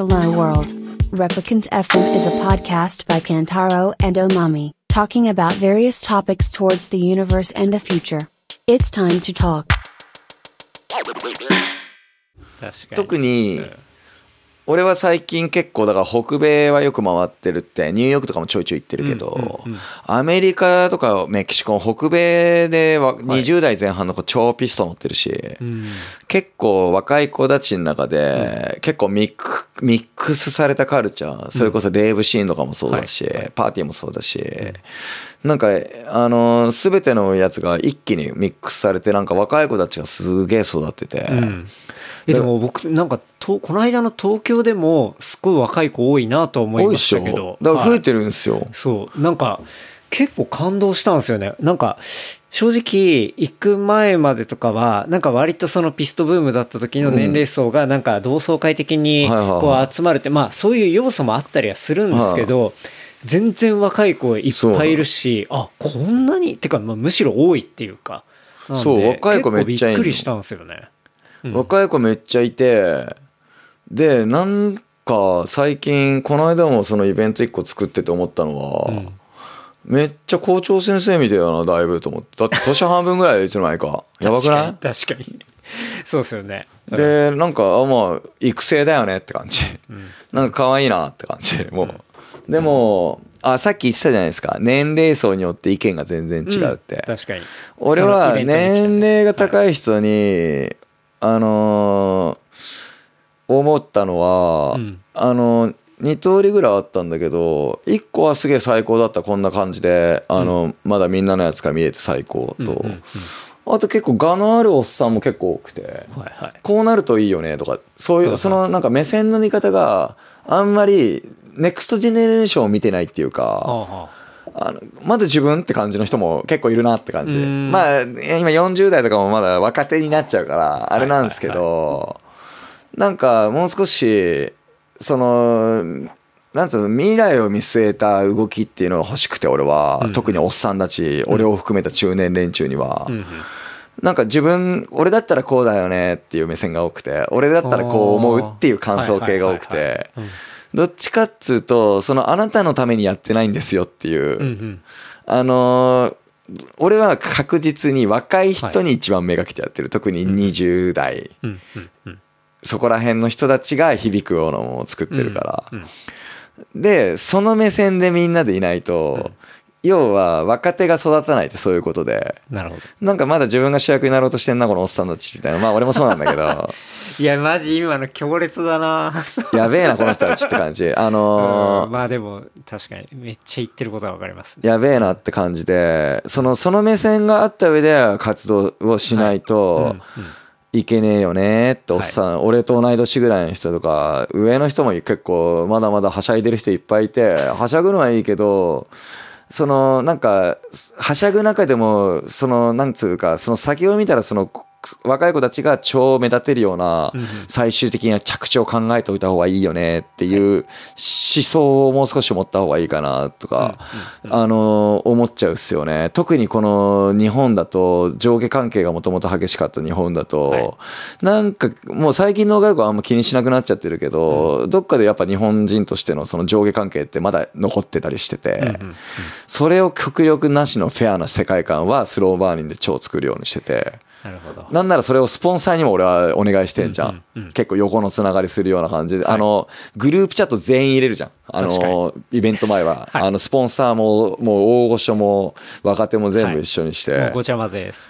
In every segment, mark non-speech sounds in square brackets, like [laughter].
Hello World. Replicant FM is a podcast by Kantaro and Omami, talking about various topics towards the universe and the future. It's time to talk. 確かに特にうん 俺は最近結構だから北米はよく回ってるってニューヨークとかもちょいちょい行ってるけど、アメリカとかメキシコ北米では20代前半の子超ピスト乗ってるし、うん。結構若い子たちの中で結構ミックミックスされたカルチャーそれこそレイブシーンとかもそうだし、パーティーもそうだし、なんかあの全てのやつが一気にミックスされてなんか若い子たちがすげえ育ってて、でも僕なんかとこの間の東京でもすごい若い子多いなと思いましたけど。だから増えはいてるんですよ、そう。なんか結構感動したんですよね。なんか正直行く前までとかはなんか割とそのピストブームだった時の年齢層がなんか同窓会的にはいはいはい。こう集まるってまあそういう要素もあったりはするんですけど全然若い子いっぱいいるしあこんなにってかまあむしろ多いっていうか。そう若い子めっちゃいびっくりしたんですよね。うん。若い子めっちゃいてでなんか最近この間もそのイベント1個作ってて思ったのは、うん。めっちゃ校長先生みたいだなだいぶと思って。だって年半分ぐらいでいつの間にかやばくない？確かに。そうですよね。でなんかあまあ育成だよねって感じ。うん。なんか可愛いなって感じ。もう。でもあさっき言ってたじゃないですか。年齢層によって意見が全然違うって、ん。確かに。俺は年齢がい高い。人に、あのー思ったのは、うん。あの2通りぐらいあったんだけど1個はすげえ最高だったこんな感じであの、まだみんなのやつが見えて最高と、うんうんうんあと結構我のあるおっさんも結構多くてはいはい。こうなるといいよねとかそういうそのなんか目線の見方があんまりネクストジェネレーションを見てないっていうか。はあのまだ自分って感じの人も結構いるなって感じ。うん。まあ今40代とかもまだ若手になっちゃうからあれなんですけどなんかもう少しそのなんつうの未来を見据えた動きっていうのが欲しくて俺は、うん。特におっさんたち俺を含めた中年連中には、うんうん。なんか自分俺だったらこうだよねっていう目線が多くて俺だったらこう思うっていう感想系が多くてはいどっちかっつうとそのあなたのためにやってないんですよっていう、うんうん。あのー俺は確実に若い人に一番目がけてやってる、特に20代、うんうんうんそこら辺の人たちが響くようなものを作ってるから、でその目線でみんなでいないと、要は若手が育たないってそういうことで。なるほど。なんかまだ自分が主役になろうとしてんなこのおっさんたちみたいな。まあ俺もそうなんだけど。[laughs] いやマジ今の強烈だな。[laughs] やべえなこの人たちって感じ。あのーうん。まあでも確かにめっちゃ言ってることはわかります。やべえなって感じでそのその目線があった上で活動をしないと、うん。うんいけねえよねっておっさん、俺と同い年ぐらいの人とか上の人も結構まだまだはしゃいでる人いっぱいいてはしゃぐのはいいけどそのなんかはしゃぐ中でもそのなんつうかその先を見たらその若い子たちが超目立てるような最終的な着地を考えておいた方がいいよねっていう思想をもう少し持った方がいいかなとか、あの思っちゃうっすよね。特にこの日本だと上下関係がもともと激しかった日本だと、はい。なんかもう最近の外国はあんま気にしなくなっちゃってるけど、どっかでやっぱ日本人としてのその上下関係ってまだ残ってたりしてて、それを極力なしのフェアな世界観はスローバーニンで超作るようにしてて。なるほど。なんならそれをスポンサーにも俺はお願いしてんじゃん。結構横のつながりするような感じで、あの、グループチャット全員入れるじゃん。あ確の、イベント前は。[laughs] はい。あの、スポンサーも、もう大御所も若手も全部一緒にして。ごちゃ混ぜです。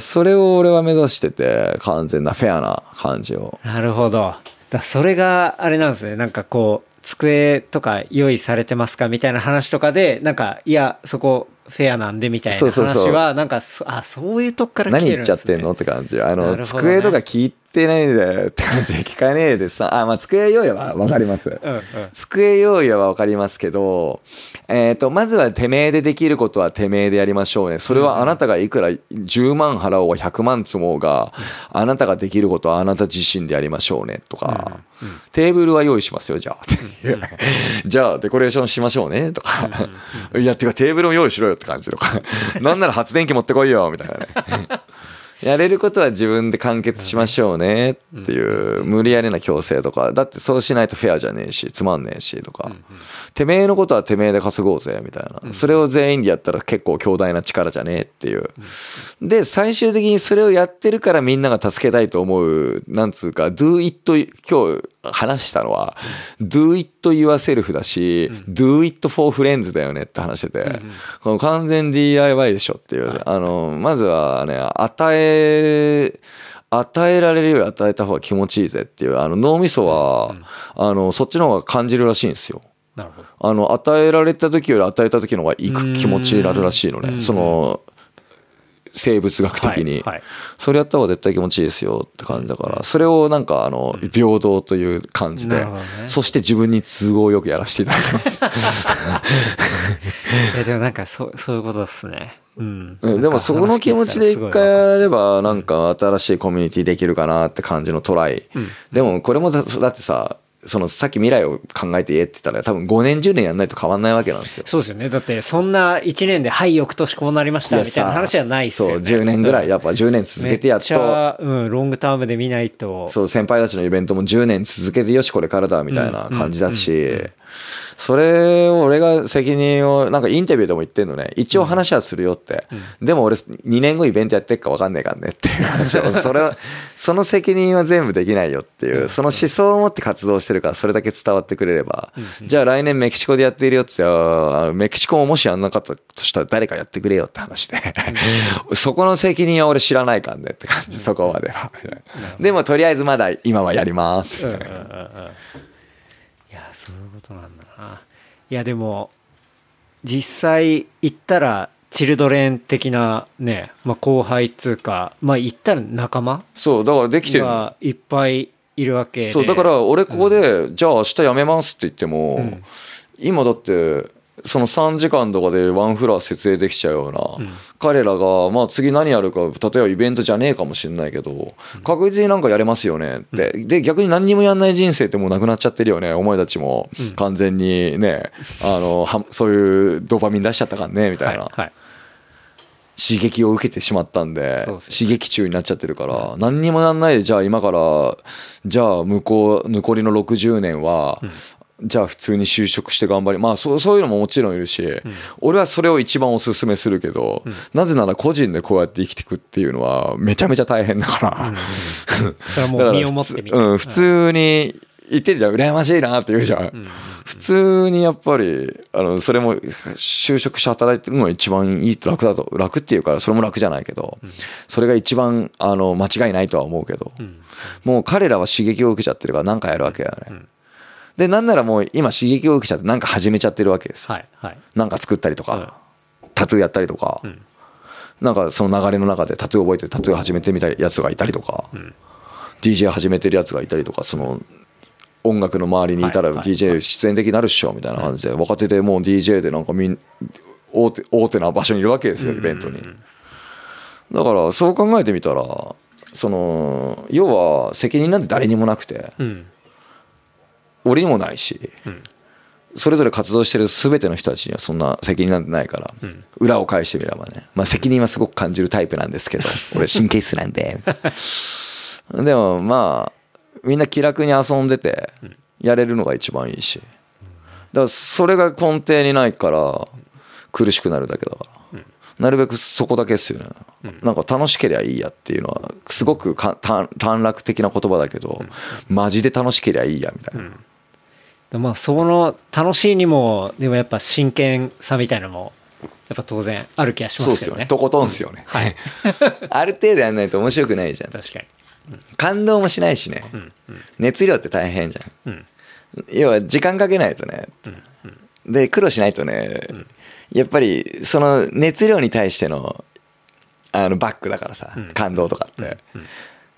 それを俺は目指してて、完全なフェアな感じを。なるほど。だそれがあれなんですね。なんかこう机とか用意されてますか？みたいな話とかでなんかいやそこフェアなんでみたいな話はなんかそあそういうとこから来何てるんですね。言っちゃってんのって感じ。あなの、ね。机とか聞いてないでって感じで聞かねえでさ、あ、まあ机用意はわかります。うんうん。机用意は分かりますけど、えっ、と、まずはてめえでできることはてめえでやりましょうね。それはあなたがいくら10万払おうが100万積もうが、あなたができることはあなた自身でやりましょうね。とか、テーブルは用意しますよ、じゃあ。じゃあ、デコレーションしましょうね。とか、いや、てかテーブルも用意しろよって感じとか、なんなら発電機持ってこいよ、みたいなね。やれることは自分で完結しましょうねっていう無理やりな強制とか。だってそうしないとフェアじゃねえしつまんねえしとか。てめえのことはてめえで稼ごうぜみたいな。それを全員でやったら結構強大な力じゃねえっていう。で最終的にそれをやってるからみんなが助けたいと思うなんつうか do it 今日話したのは do it yourself だし do it for friends だよねって話しててこの完全 DIY でしょっていうあのまずはね与え与えられるより与えた方が気持ちいいぜっていうあの脳みそは、あのそっちの方が感じるらしいんですよ。あの与えられた時より与えた時の方がいく気持ちになるらしいのね。その生物学的に、はいはい。それやった方が絶対気持ちいいですよって感じだからそれをなんかあの平等という感じで、なるほどね。そして自分に都合よくやらせていただきます。[laughs] いやでもなんかそうそういうことですね。うん。うん、でもそこの気持ちで一回やればなんか新しいコミュニティできるかなって感じのトライ、でもこれもだだってさそのさっき未来を考えて言えって言ったら多分5年10年やんないと変わんないわけなんですよ。そうですよね。だってそんな1年ではい翌年こうなりましたみたいな話はないっすよね。そう10年ぐらいやっぱ10年続けてやっと。ゃ、うん、ロングタームで見ないと。そう先輩たちのイベントも10年続けてよしこれからだみたいな感じだしそれを俺が責任をなんかインタビューでも言ってんのね。一応話はするよって。でも俺2年後イベントやってっか分かんねえかんねっていう。[laughs] 話をそれはその責任は全部できないよっていう。その思想を持って活動してるからそれだけ伝わってくれれば。じゃあ来年メキシコでやっているよって言っメキシコももしやんなかったとしたら誰かやってくれよって話で。[laughs] そこの責任は俺知らないかんねって感じそこまでは。でもとりあえずまだ今はやります。みたいな。そうなんだな。いやでも実際行ったらチルドレン的なね、まあ、後輩っつうかまあ行ったら仲間そうだからできてるの。がいっぱいいるわけで。そうだから俺ここで、じゃあ明日辞めますって言っても、ん。今だってその3時間とかでワンフロア設営できちゃうような、彼らがまあ次何やるか例えばイベントじゃねえかもしれないけど確実になんかやれますよねって、で逆に何にもやんない人生ってもうなくなっちゃってるよねお前たちも。完全にね、あのはそういうドーパミン出しちゃったからねみたいな、はいはい。刺激を受けてしまったんで刺激中になっちゃってるから何にもなんないでじゃあ今からじゃあ向こう残りの60年はじゃあ普通に就職して頑張りまあそうそういうのももちろんいるし俺はそれを一番おすすめするけどなぜなら個人でこうやって生きていくっていうのはめちゃめちゃ大変だから。[laughs] それはもう身をもってみてうん、普通に言ってんじゃん羨ましいなって言うじゃん、普通にやっぱりあのそれも就職して働いてるのが一番いい楽だと楽っていうからそれも楽じゃないけど、それが一番あの間違いないとは思うけど、もう彼らは刺激を受けちゃってるから何かやるわけだよね、でなんならもう今刺激を受けちゃって何か始めちゃってるわけです。よ、はいはい。なんか作ったりとか、タトゥーやったりとか、なんかその流れの中でタトゥー覚えてタトゥー始めてみたやつがいたりとか、DJ 始めてるやつがいたりとかその音楽の周りにいたら DJ 出演的になるっしょみたいな感じで若手でもう DJ でなんかみん大手大手な場所にいるわけですよイベントに。だからそう考えてみたらその要は責任なんて誰にもなくてうん俺にもないし、それぞれ活動してる全ての人たちにはそんな責任なんてないから、裏を返してみればね、まあ、責任はすごく感じるタイプなんですけど [laughs] 俺神経質なんで。[laughs] でもまあみんな気楽に遊んでてやれるのが一番いいし。だからそれが根底にないから苦しくなるだけだから、なるべくそこだけですよね、なんか楽しければいいやっていうのはすごくか短短絡的な言葉だけど、マジで楽しければいいやみたいな、でまあその楽しいにもでもやっぱ真剣さみたいなのもやっぱ当然ある気がしまそうですすよね。よねとことんっすよね、はい。[laughs] ある程度やんないと面白くないじゃん。確かに。感動もしないしね、熱量って大変じゃん、要は時間かけないとね、で苦労しないとね、やっぱりその熱量に対してのあのバックだからさ、感動とかって、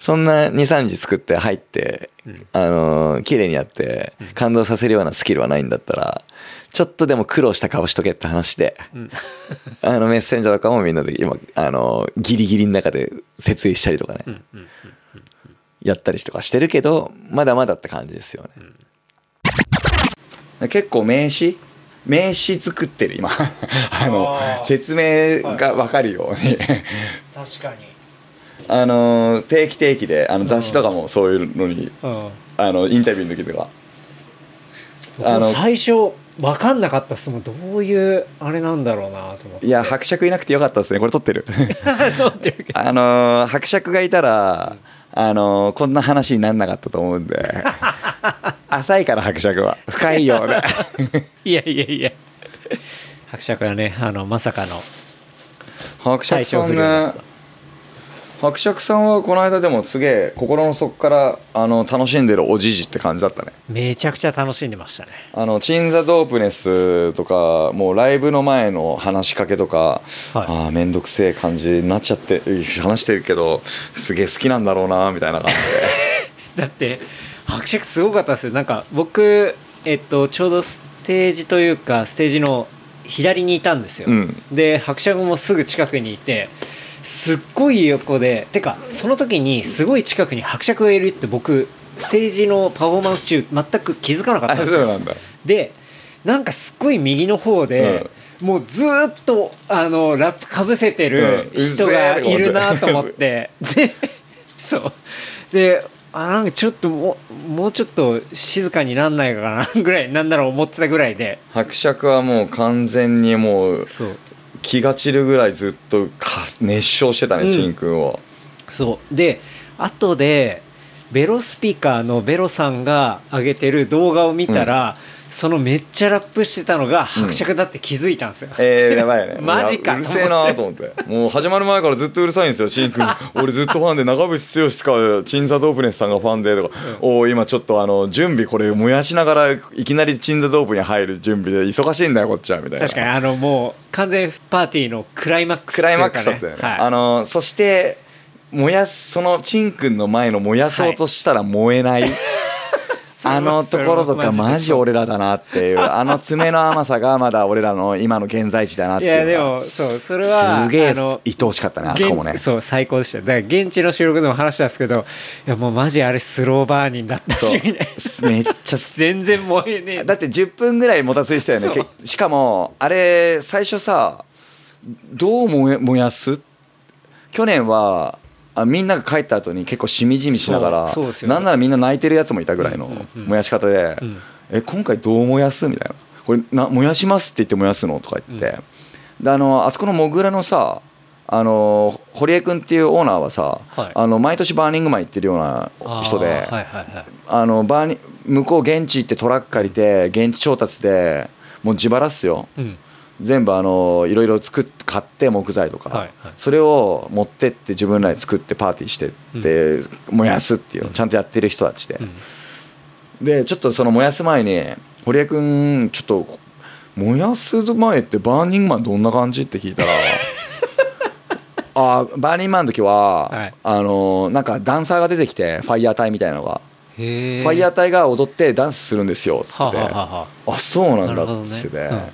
そんな23日作って入って、あの綺麗にやって感動させるようなスキルはないんだったらちょっとでも苦労した顔しとけって話で、[laughs] あのメッセンジャーとかもみんなで今あのギリギリの中で設営したりとかね、やったりとかしてるけどまだまだって感じですよね、結構名詞名詞作ってる今。[laughs] あの説明が分かるように。[laughs] 確かにあの定期定期であの雑誌とかもそういうのにうん。あのインタビューの時とか。あの最初分かんなかったっすもんどういうあれなんだろうなと思って。いや伯爵いなくてよかったですね。これ撮ってる。[laughs] 撮ってるけど。[laughs] あの伯爵がいたらあのこんな話になんなかったと思うんで。[laughs] 浅いから伯爵は。深いよ。ねいやいやいや。伯爵はねあのまさかの。伯爵さん体調不良だねった伯爵さんはこの間でもすげえ心の底からあの楽しんでるおじじって感じだったね。めちゃくちゃ楽しんでましたね。あのチン・ザ・ドープネスとかもうライブの前の話しかけとか、はい。ああ面倒くせえ感じになっちゃって話してるけどすげえ好きなんだろうなみたいな感じ [laughs] だって伯爵すごかったですよ。なんか僕えっとちょうどステージというかステージの左にいたんですよ、うん。で伯爵もすぐ近くにいてすっごい横でてかその時にすごい近くに伯爵がいるって僕ステージのパフォーマンス中全く気づかなかったんでですよ。でなんかすっごい右の方で、もうずーっとあのラップかぶせてるうん。人がいるなと思って、でそう。であなんかちょっともうもうちょっと静かになんないかなぐらいなんだろう思ってたぐらいで。伯爵はもう完全にもうそう気が散るぐらいずっとか熱唱してたね、うん。しんくんを。そう。で後でベロスピーカーのベロさんが上げてる動画を見たら、そのめっちゃラップしてたのが伯爵だって気づいたんですよ、えー、やばいね。[laughs] マジかうるせえなと思って。もう始まる前からずっとうるさいんですよ。しんくん俺ずっとファンで長渕剛かチンザ・ドープネスさんがファンでとか、おお今ちょっとあの準備これ燃やしながらいきなりチンザ・ドープに入る準備で忙しいんだよこっちはみたいな。確かに。あのもう完全パーティーのクライマックスクライマックスだったよね、はい、あのそして燃やすそのチンくんの前の燃やそうとしたら燃えない、あのところとかマジ俺らだなっていう [laughs] あの爪の甘さがまだ俺らの今の現在地だなっていやでいうのがもそうそれはすげえ愛おしかったねあそこもね。現そう最高でした。だから現地の収録でも話したんですけどいやもうマジあれスローバーニンだったしめっちゃ。[laughs] 全然燃えねえ。だって10分ぐらいもたついてたよね。しかもあれ最初さどう燃え燃やす？去年はあみんなが帰った後に結構しみじみしながらね。なんならみんな泣いてるやつもいたぐらいのうんうんうん。燃やし方で、うん。え今回どう燃やす？みたいな。これな燃やしますって言って燃やすの？とか言って、であのあそこのモグラのさあの堀江君っていうオーナーはさ、はい。あの毎年バーニングマン行ってるような人で、あーはいはいはい。あのバーニ向こう現地行ってトラック借りて現地調達でもう自腹っすよ。うん全部あのいろいろ作っ買って木材とか、はいはい。それを持ってって自分らで作ってパーティーしてって、燃やすっていうのをちゃんとやってる人たちで、うん。でちょっとその燃やす前に堀江君ちょっと燃やす前ってバーニングマンどんな感じって聞いたら [laughs] あーバーニングマンの時は、はい。あのなんかダンサーが出てきてファイヤー隊みたいなのが。ファイヤー隊が踊ってダンスするんですよっつってあそうなんだっつってて、あ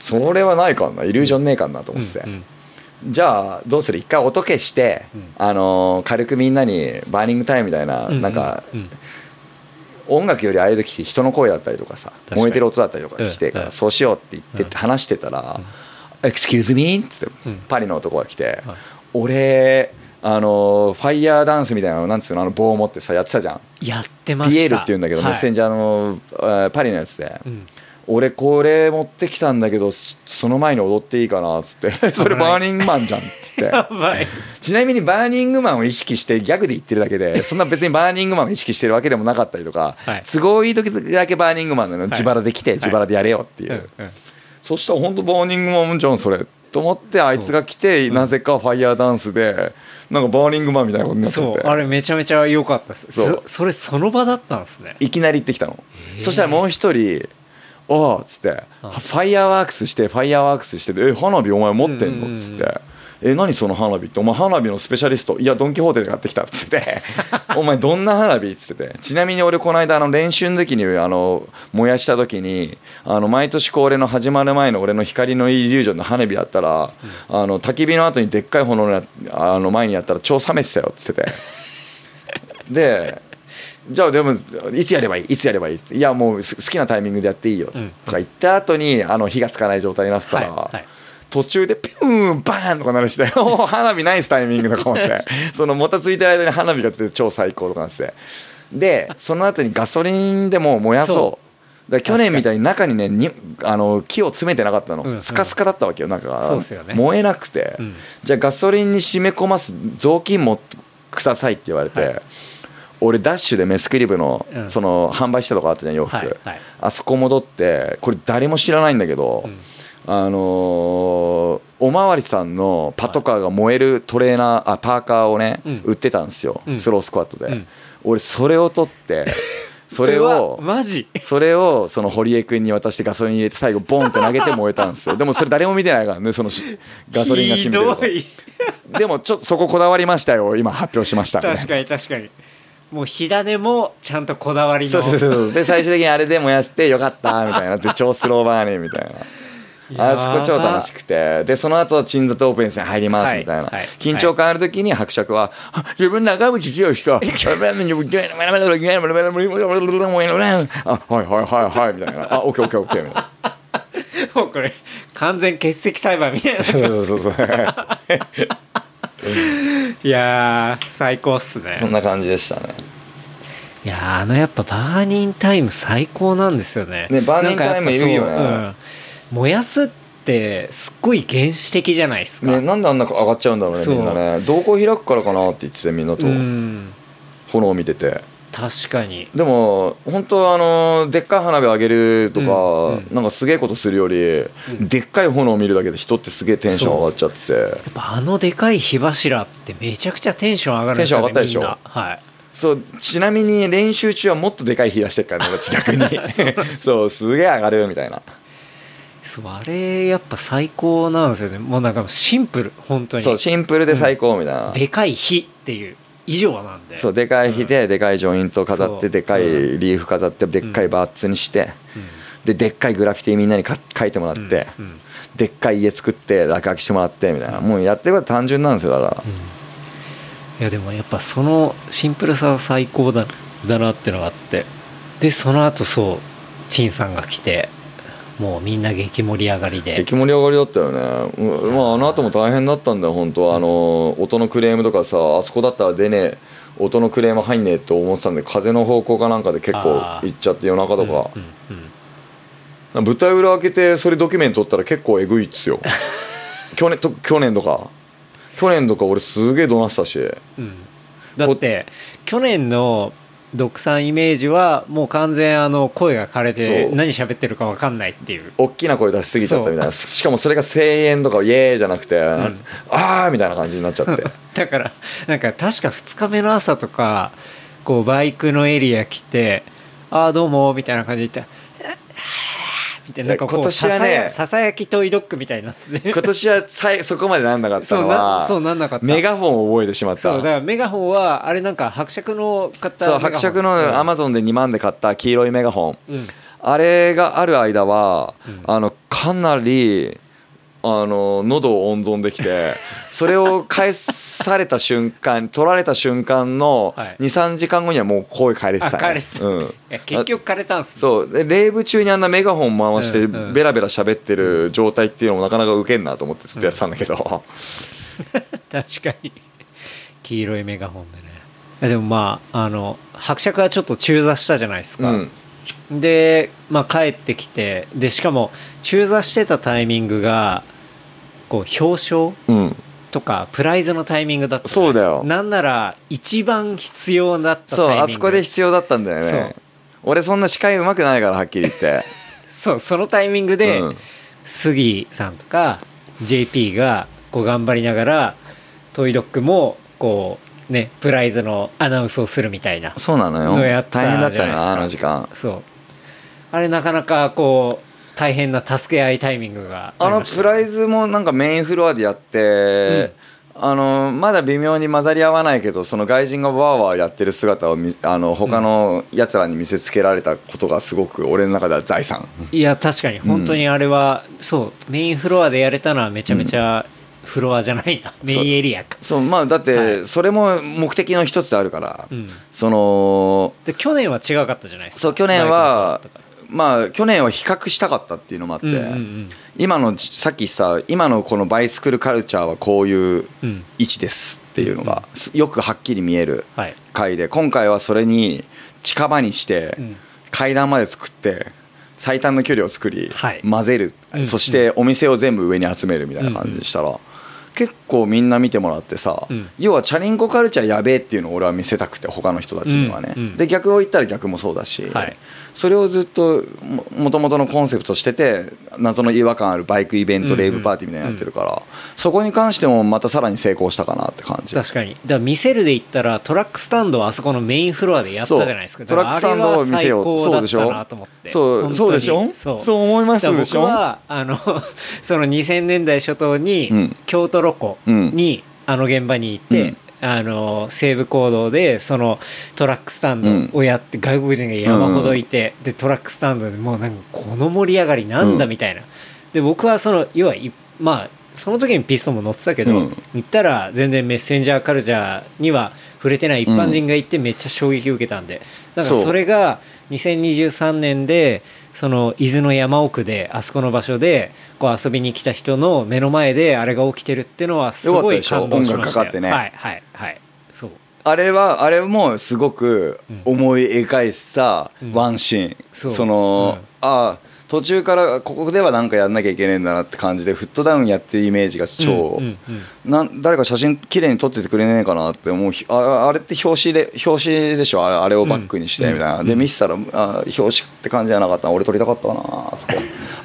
それはないかんなイリュージョンねえかんなと思ってて、うんうん。じゃあどうする？一回音消して、うん。あのー軽くみんなにバーニングタイムみたいな、うんなんかうん。音楽よりああいう時人の声だったりとかさ燃えてる音だったりとか来てから、そうしようって言ってうん。話してたら「Excuse me?」っつって、うん。パリの男が来て「はい。俺あのーファイヤーダンスみたいなのなんつうのあの棒を持ってさやってたじゃん。やってました。ピエールって言うんだけど、はい。メッセンジャーのえーパリのやつで、うん俺これ持ってきたんだけどそその前に踊っていいかなっつって。[laughs] それバーニングマンじゃんっつって。[laughs] ちなみにバーニングマンを意識してギャグで言ってるだけでそんな別にバーニングマンを意識してるわけでもなかったりとか、はい。都合いい時だけバーニングマンなのい自腹で来て自腹でやれよっていう、うんうん。そしたら本当バーニングマンじゃんそれと思ってあいつが来てなぜかファイヤーダンスでなんかバーニングマンみたいなことになっちゃってあれめちゃめちゃ良かったです。そそれその場だったんですね。いきなり行ってきたの。そしたらもう一人「おう」っつって fireworks して fireworks してて「え花火お前持ってんの?」っつって「え何その花火？ってお前花火のスペシャリストいやドン・キホーテで買ってきた」っつって [laughs]「お前どんな花火?」っつっててちなみに俺この間あの練習の時にあの燃やした時にあの毎年恒例の始まる前の俺の光のイリュージョンの花火やったら、あの焚き火の後にでっかい炎のあの前にやったら超冷めてたよっつってて。[laughs] でじゃあでもいつやればいい？いつやればいい？っていやもうす好きなタイミングでやっていいよ。うん。とか言った後にあの火がつかない状態になってたら、はいはい。途中でピューンバーンとかなるして [laughs] おー花火ナイスタイミングとか思ってそのもたついてる間に花火が出て超最高とかなんですでその後にガソリンでも燃やそう。そだ去年みたいに中にねに。あの木を詰めてなかったの、うんうん。スカスカだったわけよなんかね。燃えなくて、うん。じゃあガソリンに締め込ます雑巾もくださいって言われて、はい俺ダッシュでメスクリブの,、うん。その販売したとこあったじゃん洋服、あそこ戻ってこれ誰も知らないんだけど、うん。あのーおまわりさんのパトカーが燃えるトレーナーあパーカーをね、うん。売ってたんですよ、うん。スロースクワットで、うん。俺それを取って [laughs] それうをわマジ？[laughs] それをその堀江君に渡してガソリン入れて最後ボンって投げて燃えたんですよ。でもそれ誰も見てないからねそのしガソリンが染みてるひどい。とでもちょっとそここだわりましたよ今発表しましたみたいな。確かに確かにもう火種もちゃんとこだわりの。そうそうそうそう。で最終的にあれで燃やしてよかったみたいにな。って超スローバーニーみたいな。あそこ超楽しくて。でその後鎮座とオープンに入りますみたいな、はいはい。緊張感ある時に伯爵は「あ自分長渕剛。とあはいはいはいはい」みたいな「あオッケーオッケーオッケー」みたいな。[laughs] もうこれ完全欠席裁判みたいな。そうそうそうそういやー最高っすね。そんな感じでしたね。いやーあのやっぱバーニンタイム最高なんですよね。ねバーニンタイムいいよね。ううん。燃やすってすっごい原始的じゃないですか、ねなんであんな上がっちゃうんだろうねみんなね。瞳孔開くからかなって言っててみんなと。うん。炎を見てて確かに。でも本当あのでっかい花火上げるとか、うんうん。なんかすげえことするより、でっかい炎を見るだけで人ってすげえテンション上がっちゃって。てやっぱあのでかい火柱ってめちゃくちゃテンション上がるんですよねテンション上がったでしょ。はい。そうちなみに練習中はもっとでかい火出してるからね私 [laughs] 逆に。そうすげえ上がるみたいな。そうあれやっぱ最高なんですよね。もうなんかシンプル本当に。そうシンプルで最高みたいな、でかい火っていう以上なんで。そうでかい火ででかいジョイント飾ってでかいリーフ飾ってでっかいバーツにして、ででっかいグラフィティみんなにか書いてもらって、でっかい家作って落書きしてもらってみたいな、もうやってること単純なんですよだから、いやでもやっぱそのシンプルさは最高だだなってのがあって。でその後そう陳さんが来てもうみんな激盛り上がりで。激盛り上がりだったよね、うんまあ、あの後も大変だったんだよ本当あの音のクレームとかさあそこだったら出ねえ音のクレーム入んねえって思ってたんで風の方向かなんかで結構行っちゃって夜中とか、うんうんうん。舞台裏開けてそれドキュメント撮ったら結構えぐいっすよ。[laughs] 去年と去年とか。去年とか俺すげえ怒鳴ってたし。うん。だって去年の独さんイメージはもう完全あの声が枯れてそう。何喋ってるか分かんないっていう。大きな声出しすぎちゃったみたいな。しかもそれが声援とかイエーイじゃなくて、ああみたいな感じになっちゃって。[laughs] だからなんか確か2日目の朝とかこうバイクのエリア来て「ああどうも」みたいな感じで言って「みたいななんか今年はねささやきトイドッグみたいになってて今年はさいそこまでなんなかったそうのはなそうなんなかった。メガフォンを覚えてしまった。そうだからメガホンはあれなんか伯爵の買ったそう伯爵のアマゾンで2万で買った黄色いメガホン、うん。あれがある間は、うん。あのかなりあの喉を温存できて [laughs] それを返された瞬間取られた瞬間のはい。23時間後にはもう声変えれてた、ね、うん。結局枯れたんすね。そう。でレイブ中にあんなメガホン回してベラベラ喋ってる状態っていうのもなかなかウケんなと思ってずっとやってたんだけど、確かに。黄色いメガホンでね。でもまああの伯爵はちょっと中座したじゃないですか、うん。で、まあ、帰ってきてでしかも中座してたタイミングがこう表彰うん、とかプライズのタイミングだったそうだよ。なんなら一番必要だったタイミング。そうあそこで必要だったんだよね。俺そんな司会うまくないからはっきり言って。[laughs] そうそのタイミングで、うん。杉さんとか JP がこう頑張りながらトイドッグもこうねプライズのアナウンスをするみたいなそうなのよ。大変だったなあの時間。そう。あれなかなかこう大変な助け合いタイミングがあのプライズもなんかメインフロアでやって、あのまだ微妙に混ざり合わないけどその外人がわーわーやってる姿をみあの他のやつらに見せつけられたことがすごく俺の中では財産。いや確かに。本当にあれは、そうメインフロアでやれたのはめちゃめちゃフロアじゃないな、メインエリアか。そうまあだっはてそれも目的の一つであるから、うん。そので去年は違かったじゃないですか。そう去年はまあ去年は比較したかったっていうのもあって、うんうんうん。今のさっきさ今のこのバイスクルカルチャーはこういううん位置ですっていうのがすよくはっきり見えるはい。回で今回はそれに近場にしてうん。階段まで作って最短の距離を作りはい。混ぜる。うん。そしてお店を全部上に集めるみたいな感じでしたら結構みんな見てもらってさうん。要はチャリンコカルチャーやべえっていうのを俺は見せたくて他の人たちにはね。うんうんで逆を言ったら逆もそうだしはい。それをずっともともとのコンセプトとしてて謎の違和感あるバイクイベントレイブパーティーみたいなのやってるからそこに関してもまたさらに成功したかなって感じ。確かに。だから見せるで言ったらトラックスタンドはあそこのメインフロアでやったじゃないですか。そうトラックスタンドを見せようだからあれは最高だったなと思って。そうそうでしょ？そう。そう思いますでしょ？僕はあの [laughs] その2000年代初頭に、うん。京都ロコに、あの現場に行って、あの西部講堂でそのトラックスタンドをやって、外国人が山ほどいて、でトラックスタンドでもうなんかこの盛り上がりなんだうんみたいな、で僕はその要はいまあその時にピストンも乗ってたけど、うん。行ったら全然メッセンジャーカルチャーには触れてない一般人がいてめっちゃ衝撃を受けたんで。だかそれが2023年でその伊豆の山奥であそこの場所でこう遊びに来た人の目の前であれが起きてるっていうのはすごい感動しましたよ。よかったでしょ音楽かかってねはいはいはい。そう。あれはあれもすごく思い描いたうん。ワンシーン、そう。その、うん。ああ途中からここでは何かやんなきゃいけないんだなって感じでフットダウンやってるイメージが超、なん誰か写真綺麗に撮っててくれねえかなって思うひああれって表紙で表紙でしょ？あれあれをバックにしてうん。みたいな、で見せたらあ表紙って感じじゃなかった俺撮りたかったなあそこ。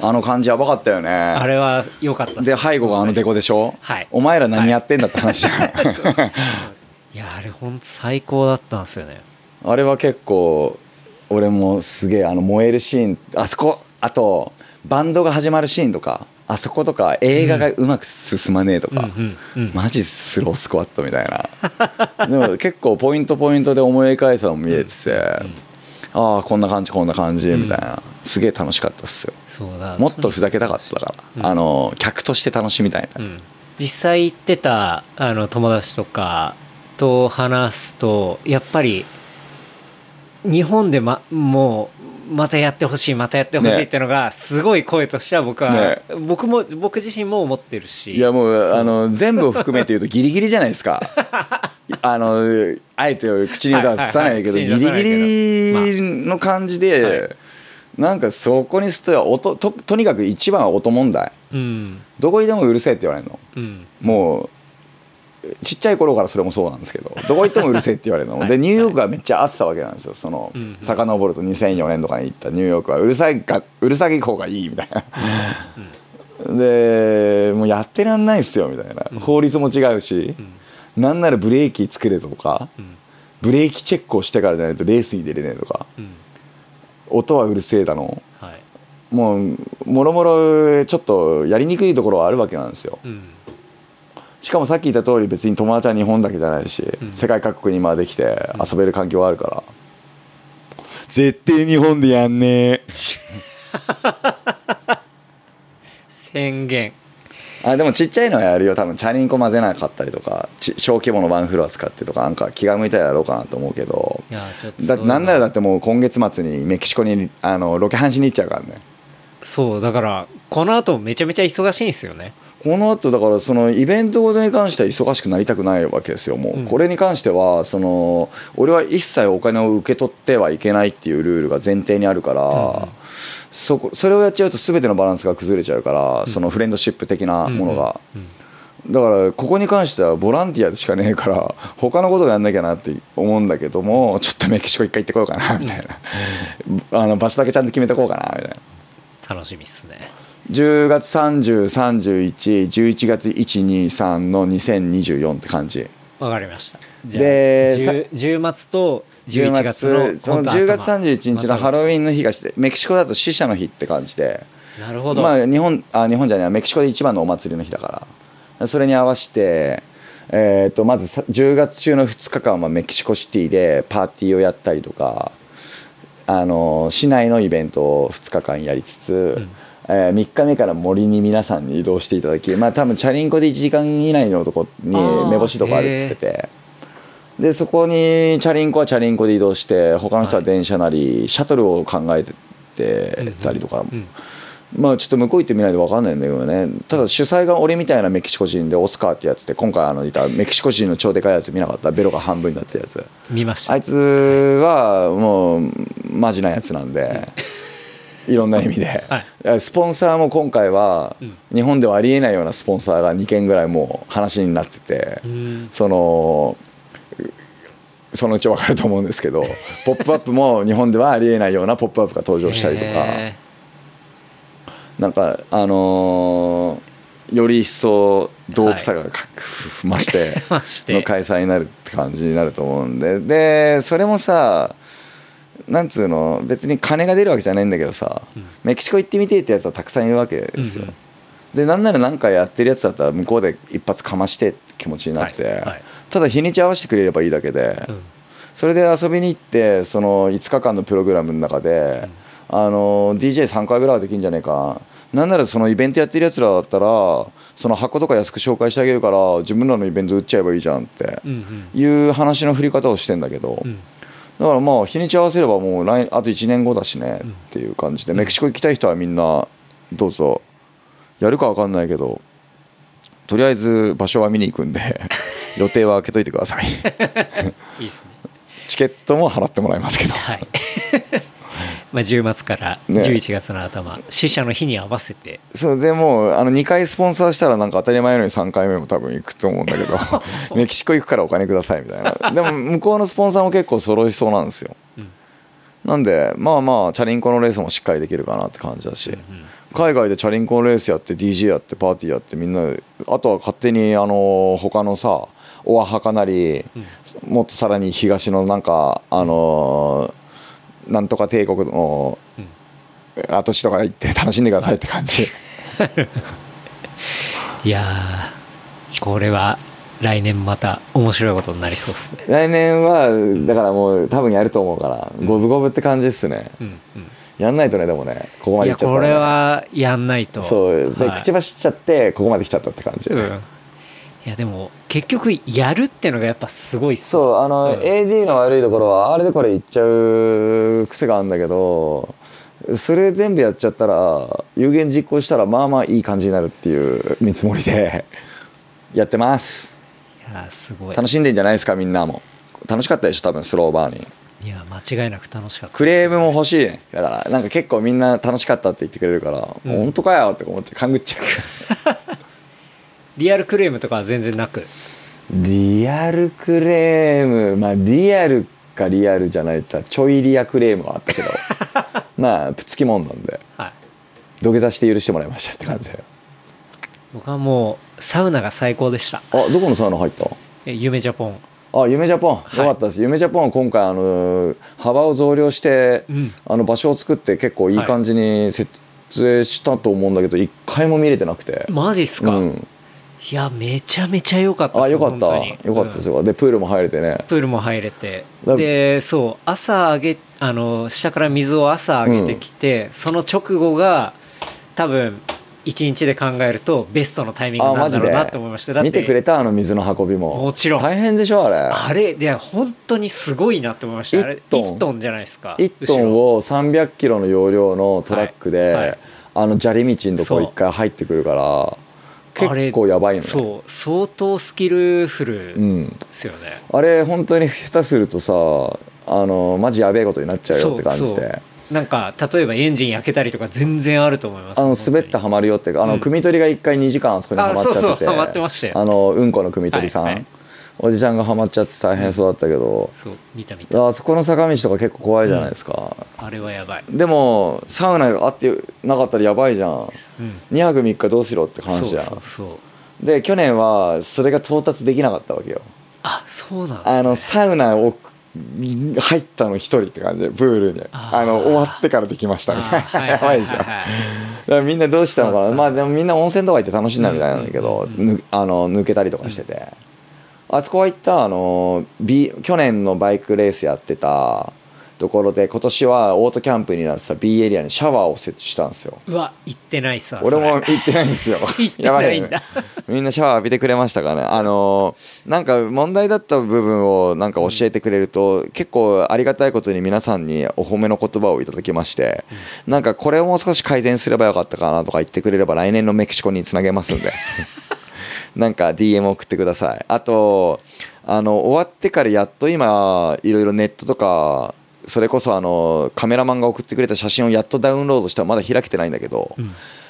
[laughs] あの感じやばかったよね。あれは良かったで背後があのデコでしょ、はい。お前ら何やってんだって話じゃん、い。[laughs] やあれ本当最高だったんですよね。あれは結構俺もすげえあの燃えるシーンあそこあとバンドが始まるシーンとかあそことか映画がうまく進まねえとか、うんうんうん。マジスロースクワットみたいな。でも結構ポイントポイントで思い返すのも見えてて、ああこんな感じこんな感じみたいな、すげえ楽しかったっすよ。そうだ。もっとふざけたかったから、うん。あの客として楽しみたいな、うん。実際行ってたあの友達とかと話すとやっぱり日本で、ま、もうまたやってほしいまたやってほしいねっていうのがすごい声としては僕は、ね。僕も僕自身も思ってるし。いやもうあの全部を含めて言うとギリギリじゃないですか。[laughs] あのあえて口には出さないけど、ギリギリの感じで、はい。なんかそこにすと音ととにかく一番は音問題。うん。どこにでもうるせえって言われるの。うん。もうちっちゃい頃からそれもそうなんですけど [laughs] どこ行ってもうるせえって言われるの、はい。でニューヨークがめっちゃあってたわけなんですよ。その、うん遡ると2004年とかに行ったニューヨークはうるさいがうるさい方がいいみたいな、でもうやってらんないっすよみたいな、法律も違うし、なんならブレーキ作れとか、ん。ブレーキチェックをしてからじゃないとレースに出れねえとか。うん。音はうるせえだの。はい。もうもろもろちょっとやりにくいところはあるわけなんですよ。うんしかもさっき言った通り別に友達は日本だけじゃないし、うん。世界各国にまで来て遊べる環境はあるから、絶対日本でやんねえ。宣言。あでもちっちゃいのはやるよ。多分チャリンコ混ぜなかったりとかち小規模のワンフロア使ってとかなんか気が向いたらやろうかなと思うけど。いやちょっとだってなんならだってもう今月末にメキシコにあのロケハンしに行っちゃうからね。そうだからこの後めちゃめちゃ忙しいんですよねこの後だからそのイベントごとに関しては忙しくなりたくないわけですよもう、うん。これに関してはその俺は一切お金を受け取ってはいけないっていうルールが前提にあるから、うん。そこそれをやっちゃうと全てのバランスが崩れちゃうから、そのフレンドシップ的なものが、うんだからここに関してはボランティアでしかねえから [laughs] 他のことをやんなきゃなって思うんだけどもちょっとメキシコ一回行ってこようかなみたいな、あの場所だけちゃんと決めてこうかなみたいな。楽しみっすね10月303111月123の2024って感じ。わかりました。で 10, 10月と11月のその本当10月頭31日のハロウィンの日がしてメキシコだと死者の日って感じで。なるほど、まあ日本あ日本じゃないメキシコで一番のお祭りの日だから。それに合わせてえー、とまずさ10月中の2日間はメキシコシティでパーティーをやったりとかあの市内のイベントを2日間やりつつ、えー3日目から森に皆さんに移動していただきまあ多分チャリンコで1時間以内のとこに目星とかあるっつってて。でそこにチャリンコはチャリンコで移動して他の人は電車なり、シャトルを考えてたりとか、うんまあちょっと向こう行ってみないと分かんないんだけどね。ただ主催が俺みたいなメキシコ人でオスカーってやつで今回あのいたメキシコ人の超でかいやつ見なかった。ベロが半分になってるやつ。見ました。あいつはもうマジなやつなんでいろんな意味で、スポンサーも今回はうん。日本ではありえないようなスポンサーが2件ぐらいもう話になってて、うん。そのそのうち分かると思うんですけど「[laughs] ポップアップも日本ではありえないような「ポップアップが登場したりとか。へなんかあのーより一層ドープさがか [laughs] 増して。の開催になるって感じになると思うんで。でそれもさなんつうの別に金が出るわけじゃないんだけどさ、うん。メキシコ行ってみてえってやつはたくさんいるわけですよ、うんうん。でなんなら何かやってるやつだったら向こうで一発かましてって気持ちになって、はいはい。ただ日にち合わせてくれればいいだけで、うん。それで遊びに行ってその5日間のプログラムの中で、あの DJ3 回ぐらいはできるんじゃねえか。なんならそのイベントやってるやつらだったらその箱とか安く紹介してあげるから自分らのイベント売っちゃえばいいじゃんってうんうん。いう話の振り方をしてんだけど、うんだからまあ日にち合わせればもう来あと1年後だしねっていう感じでメキシコ行きたい人はみんなどうぞ。やるか分かんないけどとりあえず場所は見に行くんで [laughs] 予定は開けといてください。[laughs] いいですね。チケットも払ってもらいますけど。はいまあ10月からね。11月の頭、死者の日に合わせて。そうでもうあの2回スポンサーしたらなんか当たり前のように3回目も多分行くと思うんだけど [laughs] [laughs] メキシコ行くからお金くださいみたいな。でも向こうのスポンサーも結構揃いそうなんですよ。うん。なんでまあまあチャリンコのレースもしっかりできるかなって感じだし、うん海外でチャリンコのレースやって DJ やってパーティーやってみんなであとは勝手にあの他のさオアハカなり、もっとさらに東のなんかあのなんとか帝国の跡地とか行って楽しんでくださいって感じ、[laughs] いやーこれは来年また面白いことになりそうですね。来年はだからもう多分やると思うから五分五分って感じっすね。うんやんないとねでもねここうんいやまで来ちゃったらね。これはやんないと。そうで、はい。口走っちゃってここまで来ちゃったって感じ、うんいやでも結局やるってのがやっぱすごいそうあの、うん。AD の悪いところはあれでこれ言っちゃう癖があるんだけどそれ全部やっちゃったら有言実行したらまあまあいい感じになるっていう見積もりで [laughs] やってます。いやすごい。楽しんでんじゃないですかみんなも。楽しかったでしょ多分スローバーに。いや間違いなく楽しかったクレームも欲しいね。だからなんか結構みんな楽しかったって言ってくれるから、うん。もう本当かよって思って勘ぐっちゃリアルクレームとかは全然なく。うリアルクレーム。まあリアルかリアルじゃないってさちょいリアクレームはあったけど。[laughs] まあぶつきもんなんで。はい。土下座して許してもらいましたって感じで。僕はもうサウナが最高でした。あどこのサウナ入った？え夢ジャポン。あ夢ジャポン。よい。かったです、夢ジャポンは今回あの幅を増量して、うん。あの場所を作って結構いい。感じに設営したと思うんだけど一回も見れてなくて。マジっすか、うん、いやめちゃめちゃ良かったあよかった。本当に。よかったですうん。よ、でプールも入れてね。プールも入れて。だでそう朝上げあの下から水を朝上げてきて、その直後が多分1日で考えるとベストのタイミングなんだろうなって思いました見てくれたあの水の運びも。もちろん。大変でしょあれ。あれいや本当にすごいなって思いました。あれ一トン。1トンじゃないですか1トンを300キロの容量のトラックで、はい。はい。あの砂利道のとこ一回入ってくるから結構やばいのねそう相当スキルフルうん。ですよね、あれ本当に下手するとさあのマジやべえことになっちゃうよって感じでう。なんか例えばエンジン焼けたりとか全然あると思いますあの滑ってはまるよってあの、うん。汲み取りが1回2時間あそこにはまっちゃって。てあそうそうはまってましたよあのうんこの汲み取りさん、はいはいおじちゃんがはまっちゃって大変そうだったけど、そう見た見た。あそこの坂道とか結構怖いじゃないですか、あれはやばい、でもサウナがあってなかったらやばいじゃん。うん、2泊3日どうしろって話じゃん。そうそうで去年はそれが到達できなかったわけよ。あそうなんですね。あのサウナを入ったの一人って感じでプールに。あの終わってからできましたみたいあなやばいじゃん。だかはらみんなどうしたのかな。まあでもみんな温泉とか行って楽しんだみたいなんだけどうんうん。ぬあの抜けたりとかしててあそこは行ったあの、B、去年のバイクレースやってたところで今年はオートキャンプになってた B エリアにシャワーを設置したんですよ。うわ行ってないっすわ俺も行ってないんですよ。[laughs] 行ってないんだ。みんなシャワー浴びてくれましたかね。あのーなんか問題だった部分をなんか教えてくれると、結構ありがたいことに皆さんにお褒めの言葉をいただきまして、なんかこれをもう少し改善すればよかったかなとか言ってくれれば来年のメキシコにつなげますんでなんか DM 送ってください。あとあの終わってからやっと今いろいろネットとかそれこそあのカメラマンが送ってくれた写真をやっとダウンロードしてはまだ開けてないんだけど、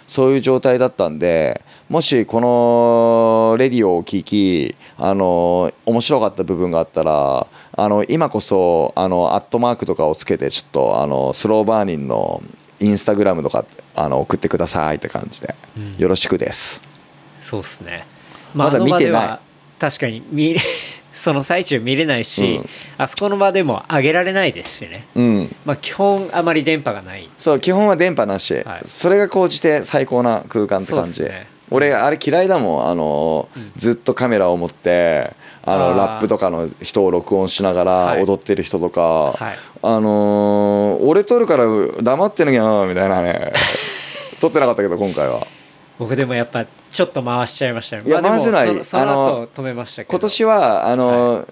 そういう状態だったんでもしこのレディオを聞きあの面白かった部分があったらあの今こそあのアットマークとかをつけてちょっとあのスローバーニンのインスタグラムとかあの送ってくださいって感じで、うん。よろしくです。そうっすねまだ見てない。確かに見れ [laughs] その最中見れないし、うん。あそこの場でも上げられないですしね。うん。まあ基本あまり電波がない。そう基本は電波なし、はい。それが高じて最高な空間って感じ、ね。俺あれ嫌いだもん。あの、ずっとカメラを持ってあのラップとかの人を録音しながらはい。踊ってる人とか、はい。あのー俺撮るから黙ってなきゃみたいなね。[laughs] 撮ってなかったけど今回は僕でもやっぱちょっと回しちゃいましたねいや回せない。そそのあの後止めましたけど。今年はあのー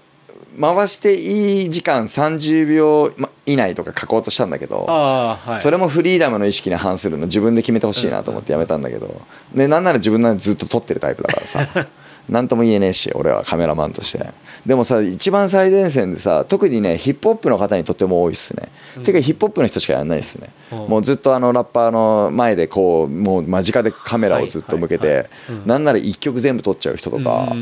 回していい時間30秒ま以内とか書こうとしたんだけどああはい。それもフリーダムの意識に反するの自分で決めてほしいなと思ってやめたんだけど、でなんなら自分なんてずっと撮ってるタイプだからさ [laughs] 何とも言えねえし俺はカメラマンとして。でもさ一番最前線でさ特にねヒップホップの方にとても多いっすね、ていうかヒップホップの人しかやんないっすね、うん。もうずっとあのラッパーの前でこうもう間近でカメラをずっと向けて、はいはい。はいうん。なんなら一曲全部撮っちゃう人とか、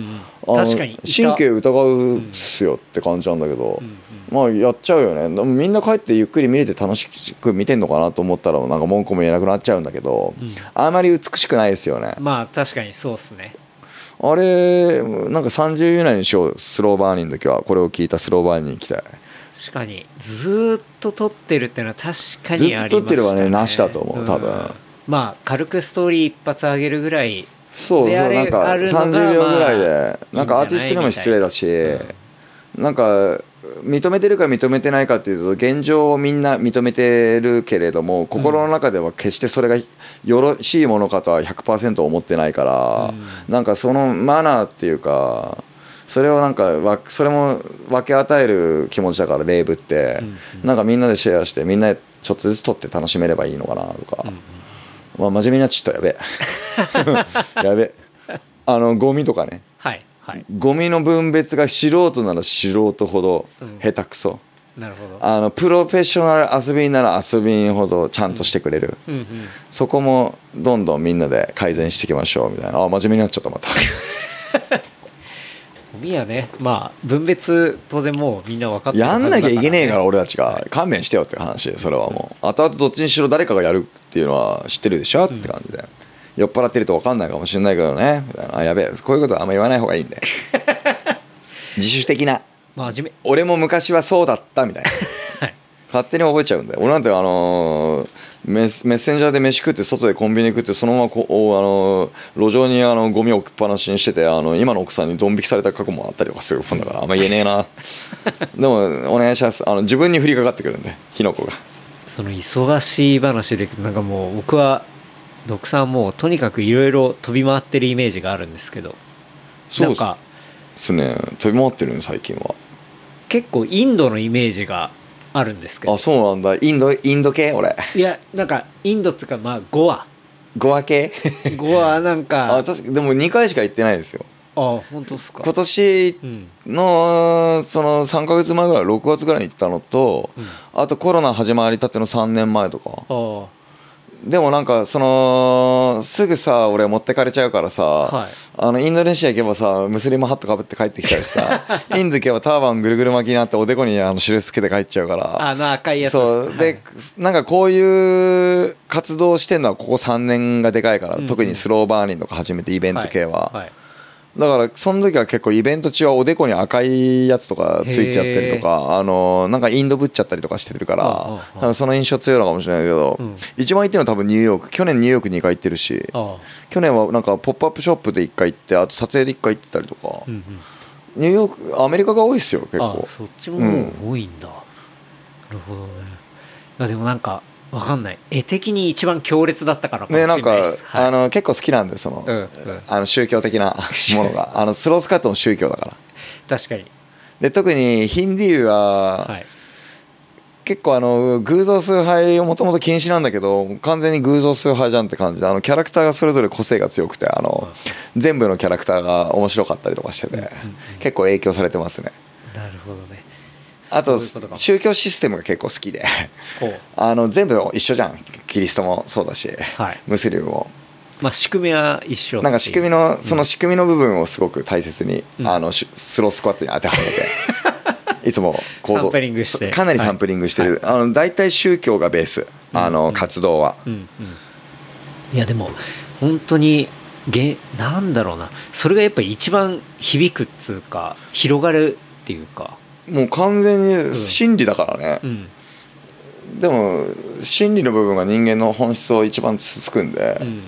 確かに。神経疑うっすよって感じなんだけど、まあやっちゃうよね。みんな帰ってゆっくり見れて楽しく見てんのかなと思ったらなんか文句も言えなくなっちゃうんだけど、うん。あまり美しくないですよね。まあ確かにそうっすねあれなんか30以内にしようスローバーニンの時は。これを聞いたスローバーニンに行きたい。確かに。ずーっと撮ってるっていうのは確かずにありました、ね、っと撮ってるはねなしだと思う多分。ん。まあ軽くストーリー一発上げるぐらいそうそうなんかあるのが30秒ぐらいまであなんかアーティストにも失礼だしなんか認めてるか認めてないかっていうと現状をみんな認めてるけれども心の中では決してそれがよろしいものかとは100%思ってないからなんかそのマナーっていうかそれをなんかわそれも分け与える気持ちだからレイブって。うんなんかみんなでシェアしてみんなでちょっとずつ撮って楽しめればいいのかなとか。まあ、真面目になっちゃったやべえ。[laughs] [laughs] やべえ。あのゴミとかね。はいはい。ゴミの分別が素人なら素人ほどうん。下手くそ、なるほど。あのプロフェッショナル遊び人なら遊び人ほどちゃんとしてくれる、うんうん。そこもどんどんみんなで改善していきましょうみたいな。あ真面目になっちゃったまた。ゴミはね。まあ分別当然もうみんな分かってるやんなきゃいけねえから俺たちが。勘弁してよって話。それはもう。後々どっちにしろ誰かがやるっていうのは知ってるでしょって感じで酔っ払ってると分かんないかもしれないけどね。あやべえ。こういうことはあんま言わない方がいいんで [laughs] 自主的な。真面俺も昔はそうだったみたいな。目 [laughs] はい。勝手に覚えちゃうんだよ。俺なんてあのーメッセンジャーで飯食って外でコンビニ食ってそのままこおあのー路上にあのゴミ置きっぱなしにしててあの今の奥さんにドン引きされた過去もあったりとかするもんだから [laughs] あんま言えねえな。でもお願いします。あの自分に降りかかってくるんで火の粉が。その忙しい話でなんかもう僕は独さんもうとにかくいろいろ飛び回ってるイメージがあるんですけど。そうかですね。飛び回ってるね最近は。結構インドのイメージがあるんですけど。あそうなんだ。インドインド系？俺。いやなんかインドっていうかまあゴア。ゴア系？ゴアなんか。[laughs] あ確かでも2回しか行ってないですよ。あ本当ですか？今年うん。のその3か月前ぐらい6月ぐらいに行ったのと、あとコロナ始まりたての3年前とか。あでもなんかそのすぐさ俺持ってかれちゃうからさ、はい。あのインドネシア行けばさムスリムハットかぶって帰ってきちゃうしさ [laughs] インド行けばターバンぐるぐる巻きになっておでこにあの印つけて帰っちゃうから。あの赤いやつそう。で、はい。なんかこういう活動をしてるのはここ3年がでかいから、うんうん。特にスローバーニングとか始めてイベント系は、はいだからその時は結構イベント中はおでこに赤いやつとかついてやったりとかあのなんかインドぶっちゃったりとかしてるかうんうんうんらその印象強いのかもしれないけど、うん。一番行ってるのは多分ニューヨーク去年ニューヨーク2回行ってるしあ去年はなんかポップアップショップで1回行ってあと撮影で1回行ってたりとか、うんうん。ニューヨークアメリカが多いですよ結構。あそっちも多いんだ、るほどね。でもなんかわかんない。絵的に一番強烈だったからかもしれね、なんかないです、、はい、あの結構好きなんでその,、うんうん。あの宗教的なものが。あのスロースカットも宗教だから。確かに。で特にヒンディーは、はい。結構あの偶像崇拝をもともと禁止なんだけど完全に偶像崇拝じゃんって感じであのキャラクターがそれぞれ個性が強くてあの全部のキャラクターが面白かったりとかしてて結構影響されてますね。なるほどねあと宗教システムが結構好きで。あの全部一緒じゃん。キリストもそうだし、はい。ムスリムも。まあ仕組みは一緒なんか仕組みののその仕組みの部分をすごく大切に、うん。あのスロースクワットに当てはめて。[laughs] いつも行動サンプリングして。かなりサンプリングしてる、あの大体宗教がベース。あの、うん活動は、うん。うん。いやでも本当にげなんだろうな。それがやっぱり一番響くっつうか広がるっていうかもう完全に真理だからね。う、んでも真理の部分が人間の本質を一番つつくんで、うん。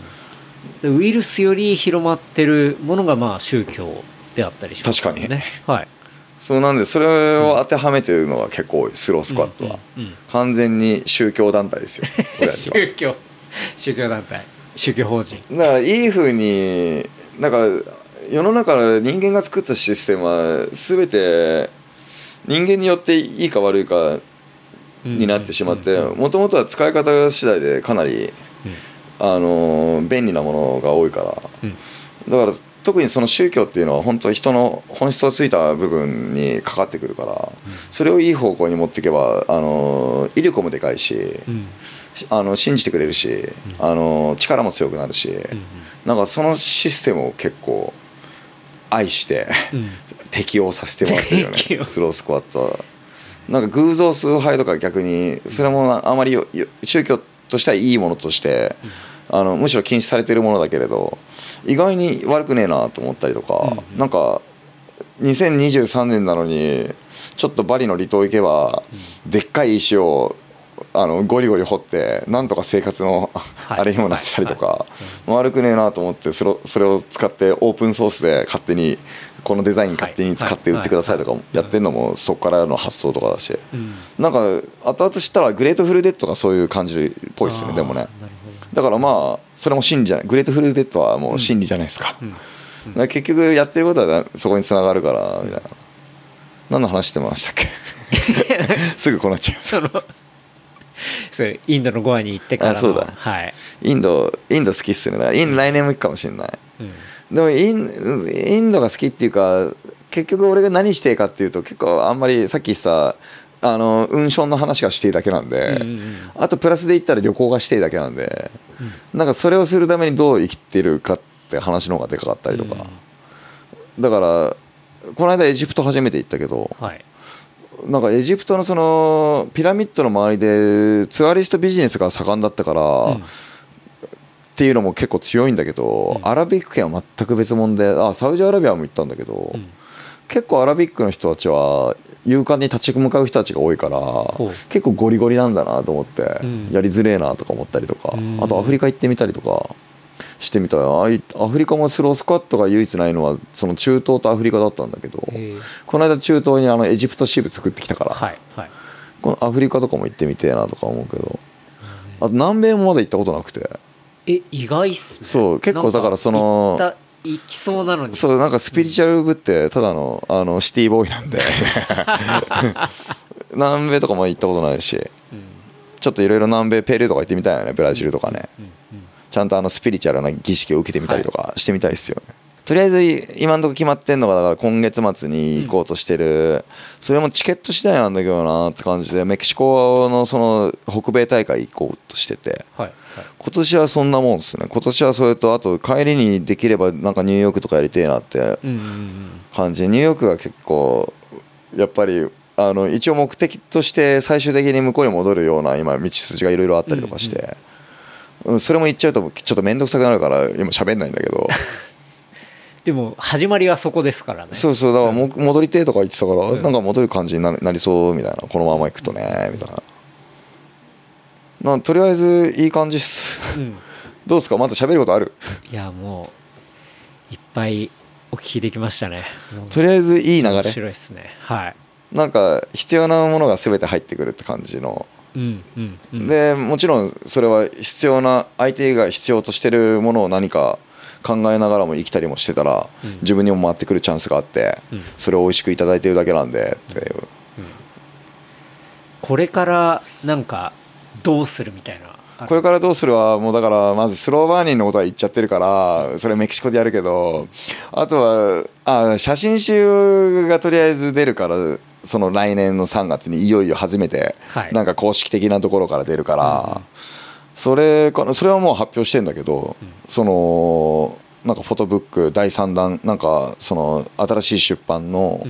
でウイルスより広まってるものがまあ宗教であったりしますよね。確はい。そうなんでそれを当てはめてるのが結構スロースクワットは、うんうんうん。完全に宗教団体ですよ [laughs] 宗教宗教団体。宗教法人。だからいいふうにだから世の中の人間が作ったシステムは全て人間によっていいか悪いかになってしまってもともとは使い方次第でかなり、あのー便利なものが多いから。うん。だから特にその宗教っていうのは本当人の本質をついた部分にかかってくるからそれをいい方向に持っていけば、あのー威力もでかいしうん。あの信じてくれるし、あのー力も強くなるし。うん。なんかそのシステムを結構愛してうん [laughs] 適応させてもらってるよね。スロースクワットは。なんか偶像崇拝とか逆にそれもなあまり宗教としてはいいものとしてあのむしろ禁止されてるものだけれど意外に悪くねえなと思ったりとかうん。なんか2023年なのにちょっとバリの離島行けばでっかい石をあのゴリゴリ掘ってなんとか生活のはい。あれにもなってたりとか悪くねえなと思ってそれをそれを使ってオープンソースで勝手にこのデザイン勝手に使って売ってくださいとかやってるのもそこからの発想とかだし。うん。なんか後々知ったら Grateful Dead がそういう感じっぽいですよねでもね。だからまあそれも真理じゃない。 Grateful Dead はもう真理じゃないですか,、から結局やってることはそこにつながるからみたいな何の話してましたっけすぐこうなっちゃうその [laughs] そうインドのゴアに行ってからのあそうだ。はい、インドインド好きっすよね。だからイン来年も行くかもしれない。うん。でもインインドが好きっていうか結局俺が何していいかっていうと結構あんまりさっきさあの運送の話がしていいだけなんで、うんうんうん。あとプラスで言ったら旅行がしていいだけなんで、なんかそれをするためにどう生きてるかって話の方がでかかったりとか、だからこの間エジプト初めて行ったけどはいなんかエジプトのそのピラミッドの周りでツアリストビジネスが盛んだったから、うんっていうのも結構強いんだけど、うん。アラビック圏は全く別物であサウジアラビアも行ったんだけど、うん。結構アラビックの人たちは勇敢に立ち向かう人たちが多いからう。結構ゴリゴリなんだなと思って、うん。やりづれえなとか思ったりとか、うん。あとアフリカ行ってみたりとかしてみたらあいアフリカもスロースクワットが唯一ないのはその中東とアフリカだったんだけどこの間中東にあのエジプト支部作ってきたから、はいはい。このアフリカとかも行ってみてえなとか思うけど。あと南米もまだ行ったことなくて。え意外っすね。そう結構だからその行きそうなのに。そうなんかスピリチュアル部ってただのあのシティボーイなんで。[laughs] 南米とかも行ったことないし。うん。ちょっといろいろ南米ペルーとか行ってみたいよねブラジルとかね。うんうんちゃんとあのスピリチュアルな儀式を受けてみたりとかしてみたいですよね、とりあえず今のところ決まってんのがだから今月末に行こうとしてる、それもチケット次第なんだけどなって感じでメキシコのその北米大会行こうとしてて。はいはい。今年はそんなもんですね。今年はそれとあと帰りにできればなんかニューヨークとかやりてえなってうんうんうん。感じ。ニューヨークが結構やっぱりあの一応目的として最終的に向こうに戻るような今道筋がいろいろあったりとかして、うんそれも言っちゃうとちょっと面倒くさくなるから今喋んないんだけど。[laughs] でも始まりはそこですからね。そうそうだからも戻りてえとか言ってたから、うん。なんか戻る感じにななりそうみたいなこのまま行くとねみたいな。なんとりあえずいい感じっす。うん。[laughs] どうですか？まだ喋ることある？いやもういっぱいお聞きできましたね。とりあえずいい流面れ白いですね。はい。なんか必要なものが全て入ってくるって感じの。うんうんうんでもちろんそれは必要な相手が必要としてるものを何か考えながらも生きたりもしてたら、うん。自分にも回ってくるチャンスがあって、うん。それを美味しくいただいてるだけなんでっていう。これからなんかどうするみたいなこれからどうするはもうだからまずスローバーニンのことは言っちゃってるからそれメキシコでやるけどあとはあ写真集がとりあえず出るからその来年の3月にいよいよ初めてはい。なんか公式的なところから出るからそれかなそれはもう発表してんだけどそのなんかフォトブック第3弾なんかその新しい出版の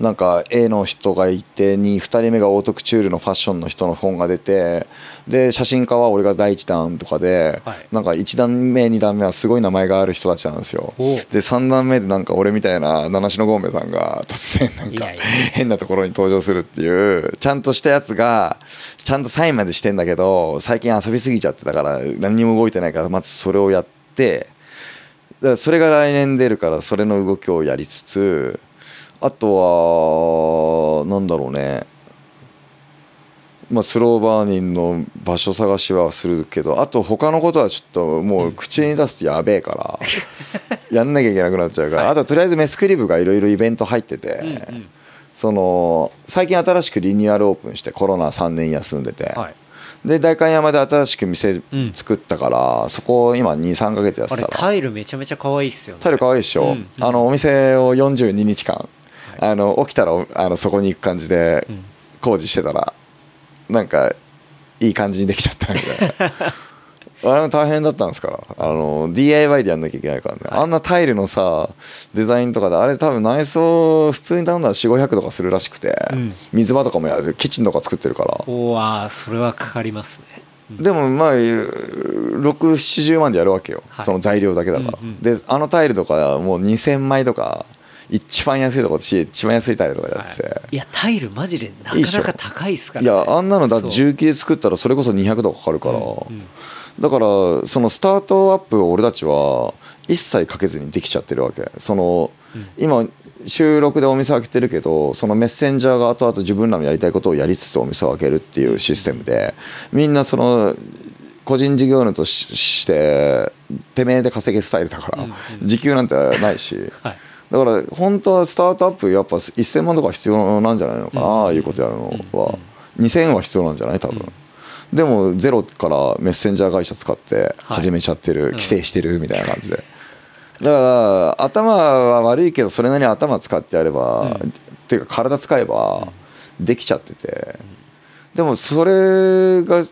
なんか絵の人がいてに2人目がオートクチュールのファッションの人の本が出てで写真家は俺が第1弾とかではい。なんか1段目2段目はすごい名前がある人たちなんですよ。で3段目でなんか俺みたいな七種のゴンベさんが突然なんか変なところに登場するっていうちゃんとしたやつがちゃんとサインまでしてんだけど最近遊びすぎちゃってたから何にも動いてないからまずそれをやってだからそれが来年出るからそれの動きをやりつつあとはなんだろうね。まあ、スローバーニンの場所探しはするけどあと他のことはちょっともう口に出すとやべえから [laughs] やんなきゃいけなくなっちゃうから、あとはとりあえずメスクリブがいろいろイベント入ってて、その最近新しくリニューアルオープンしてコロナ3年休んでて、はい。で代官山で新しく店うん。作ったから、そこを今23か月やってたら。タイルめちゃめちゃ可愛いっすよね。タイル可愛いでしょ、あのお店を42日間、あの起きたらあのそこに行く感じでうん。工事してたらなんかいい感じにできちゃったみたいな。[laughs] あれも大変だったんですから。あの DIY でやんなきゃいけないからね、はい。あんなタイルのさデザインとかであれ多分内装普通に頼んだら4500とかするらしくて、うん。水場とかもやるキッチンとか作ってるから。おわーそれはかかりますね。うん。でもまあ670万でやるわけよ、はい。その材料だけだから、うんうんであのタイルとかもう2000枚とか一番安いとこし一番安いタイルとかやってて、はいいやタイルマジでなかなか高いっすからいねやあんなのだ重機で作ったらそれこそ200とかかかるから、うん。うんだからそのスタートアップを俺たちは一切かけずにできちゃってるわけ。その、うん。今収録でお店開けてるけどそのメッセンジャーが後々自分らのやりたいことをやりつつお店を開けるっていうシステムでみんなその個人事業主とししててめえで稼げスタイルだから、時給なんてないし。[laughs] はいだから本当はスタートアップやっぱ1000万とか必要なんじゃないのかな、ああいうことやるのは、2000は必要なんじゃない？多分、でもゼロからメッセンジャー会社使って始めちゃってる、はい規制してるみたいな感じで、だから頭は悪いけどそれなりに頭使ってやれば、うん。っていうか体使えばできちゃってて、でもそれが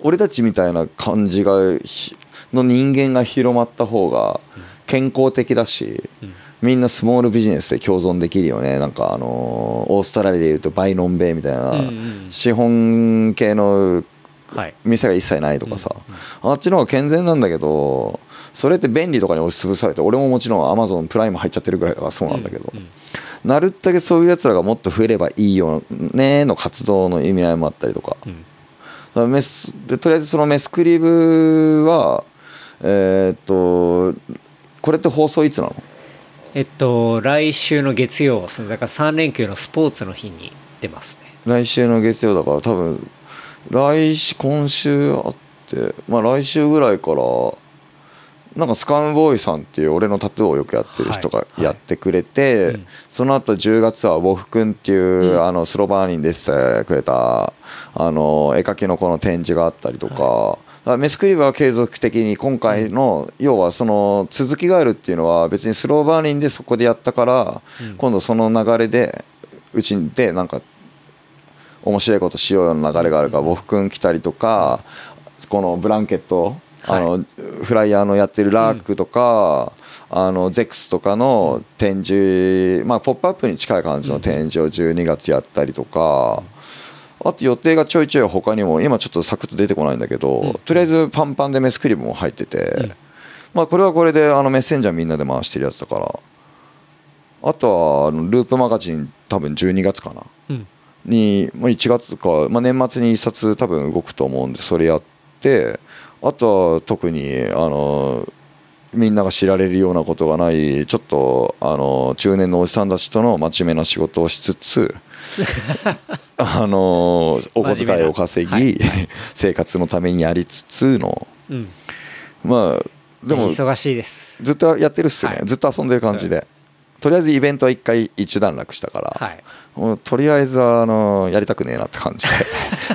俺たちみたいな感じがひの人間が広まった方が健康的だし、うんみんなスモールビジネスで共存できるよね。なんかあのーオーストラリアでいうとバイノンベイみたいな、資本系のはい。店が一切ないとかさ、あっちの方が健全なんだけどそれって便利とかに押しつぶされて俺ももちろんアマゾンプライム入っちゃってるぐらいだからそうなんだけど、なるだけそういうやつらがもっと増えればいいよねの活動の意味合いもあったりとか,、うん。メスでとりあえずそのメスクリブはえーっとこれって放送いつなの？えっと来週の月曜そのだから3連休のスポーツの日に出ますね。来週の月曜だから多分来週今週あってまあ来週ぐらいからなんかスカムボーイさんっていう俺のタトゥーをよくやってる人がはい。やってくれて、うん。その後10月はウォフ君っていう、うん。あのスロバーニンでしてくれたあの絵描きのこの展示があったりとか,、だからメスクリブは継続的に今回の、要はその続きがあるっていうのは別にスローバーニンでそこでやったから、うん。今度その流れでうちでなんか面白いことしようよの流れがあるからボフ君来たりとかこのブランケットあの、フライヤーのやってるラークとか、あのゼックスとかの展示、まあ、ポップアップに近い感じの展示を12月やったりとか、あと予定がちょいちょい他にも今ちょっとサクッと出てこないんだけど、うん。とりあえずパンパンでメスクリブも入ってて、うん。まあこれはこれであのメッセンジャーみんなで回してるやつだからあとはあのループマガジン多分12月かな。うん。に、まあ、1月か、まあ、年末に1冊多分動くと思うんでそれやってあとは特にあのみんなが知られるようなことがないちょっとあの中年のおじさんたちとの真面目な仕事をしつつ [laughs] あのお小遣いを稼ぎ、[laughs] 生活のためにやりつつの。うん。まあでも忙しいです。ずっとやってるっすよね、はい。ずっと遊んでる感じで、とりあえずイベントは一回一段落したから、はいもうとりあえずはあのやりたくねえなって感じで。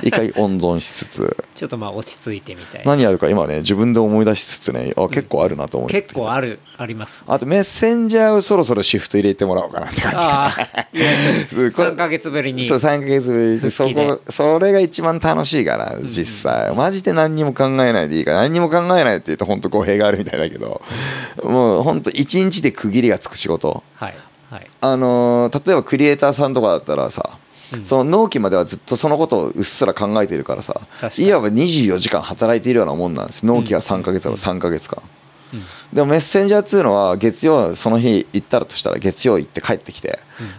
[laughs] 一回温存しつつ。ちょっとまあ落ち着いてみたいな。何やるか今ね自分で思い出しつつねあ結構あるなと思って、結構あるありますあとメッセンジャーをそろそろシフト入れてもらおうかなって感じ。ああ意外とこれ3ヶ月ぶりに。そう3ヶ月ぶりで。そこそれが一番楽しいから実際。マジで何にも考えないでいいから何にも考えないって言うと本当語弊があるみたいだけどもう本当一日で区切りがつく仕事。はいはいあのー例えばクリエイターさんとかだったらさ、その納期まではずっとそのことをうっすら考えているからさいわば24時間働いているようなもんなんです納期が3ヶ月ある3ヶ月間、でもメッセンジャーっつうのは月曜その日行ったらとしたら月曜行って帰ってきて、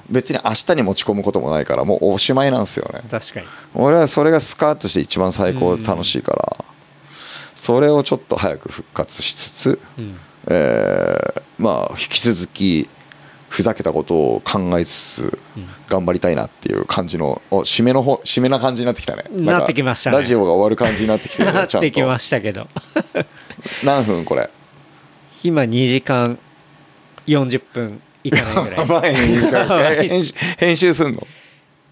別に明日に持ち込むこともないからもうおしまいなんですよね。確かに。俺はそれがスカートして一番最高楽しいから、それをちょっと早く復活しつつ、うん。えーまあ引き続きふざけたことを考えつつ頑張りたいなっていう感じのお締めの方締めな感じになってきたね。なってきましたね。ラジオが終わる感じになってきてる [laughs] なってきまとしたけど。何分これ？今2時間40分いかないぐらいです。[laughs] 編集 [laughs] 編集すんの？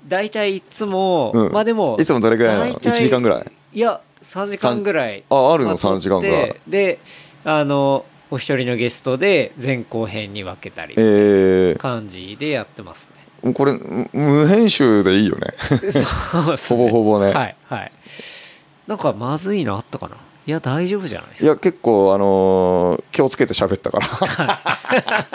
大体いつも、うん。まあでもいつもどれぐらいなの？大体1時間ぐらい？いや3時間ぐらいああるの？ま撮って3時間ぐらい。であのお一人のゲストで前後編に分けたりえ感じでやってますー、これむ無編集でいいよね。ね [laughs] そうですほねぼほぼね、はいはい。なんかまずいのあったかないや大丈夫じゃないですいや結構あのー気をつけて喋ったから。か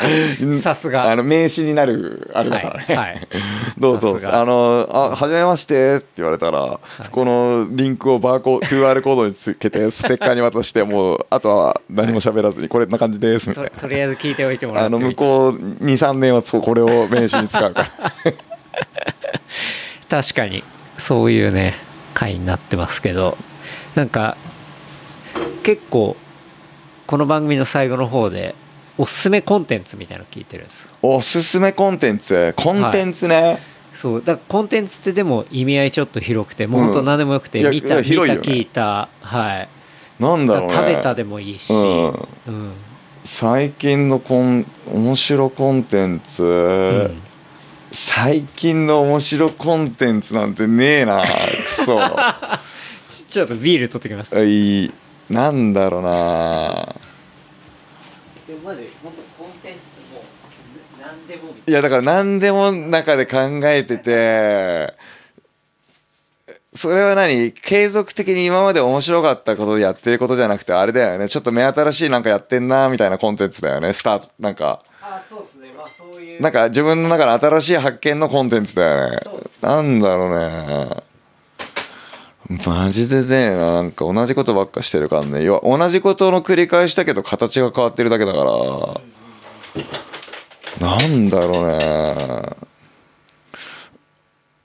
[laughs] さすが。あの名刺になるあれだからね、はいはい。[laughs] どうぞあのあ「はじめまして」って言われたら、このリンクをバーコー QR コードにつけてステッカーに渡してもうあとは何も喋らずにこれな感じですみたいな。ととりあえず聞いておいてもらって。あの向こう23年はこれを名刺に使うから。[laughs] 確かにそういうね回になってますけど。なんか結構この番組の最後の方でおすすめコンテンツみたいなの聞いてるんですよ。おすすめコンテンツ？コンテンツね、そう。だからコンテンツってでも意味合いちょっと広くてもう本当何でもよくて、いやいや見た見た聞いたはい。なんだろうね。食べたでもいいし、うん。うん。最近のコン面白コンテンツ、うん。最近の面白コンテンツなんてねえなくそ。[laughs] ちちょっとビール取ってきます。いいなんだろうな。でいやだから何でも中で考えててそれは何？継続的に今まで面白かったことをやってることじゃなくてあれだよね。ちょっと目新しいなんかやってんなみたいなコンテンツだよね。スタートなんか。あそうですね。まあそういう。なんか自分の中の新しい発見のコンテンツだよね。そうっすなんだろうねマジでねなんか同じことばっかしてるからね。要は同じことの繰り返しだけど形が変わってるだけだから。なんだろうね。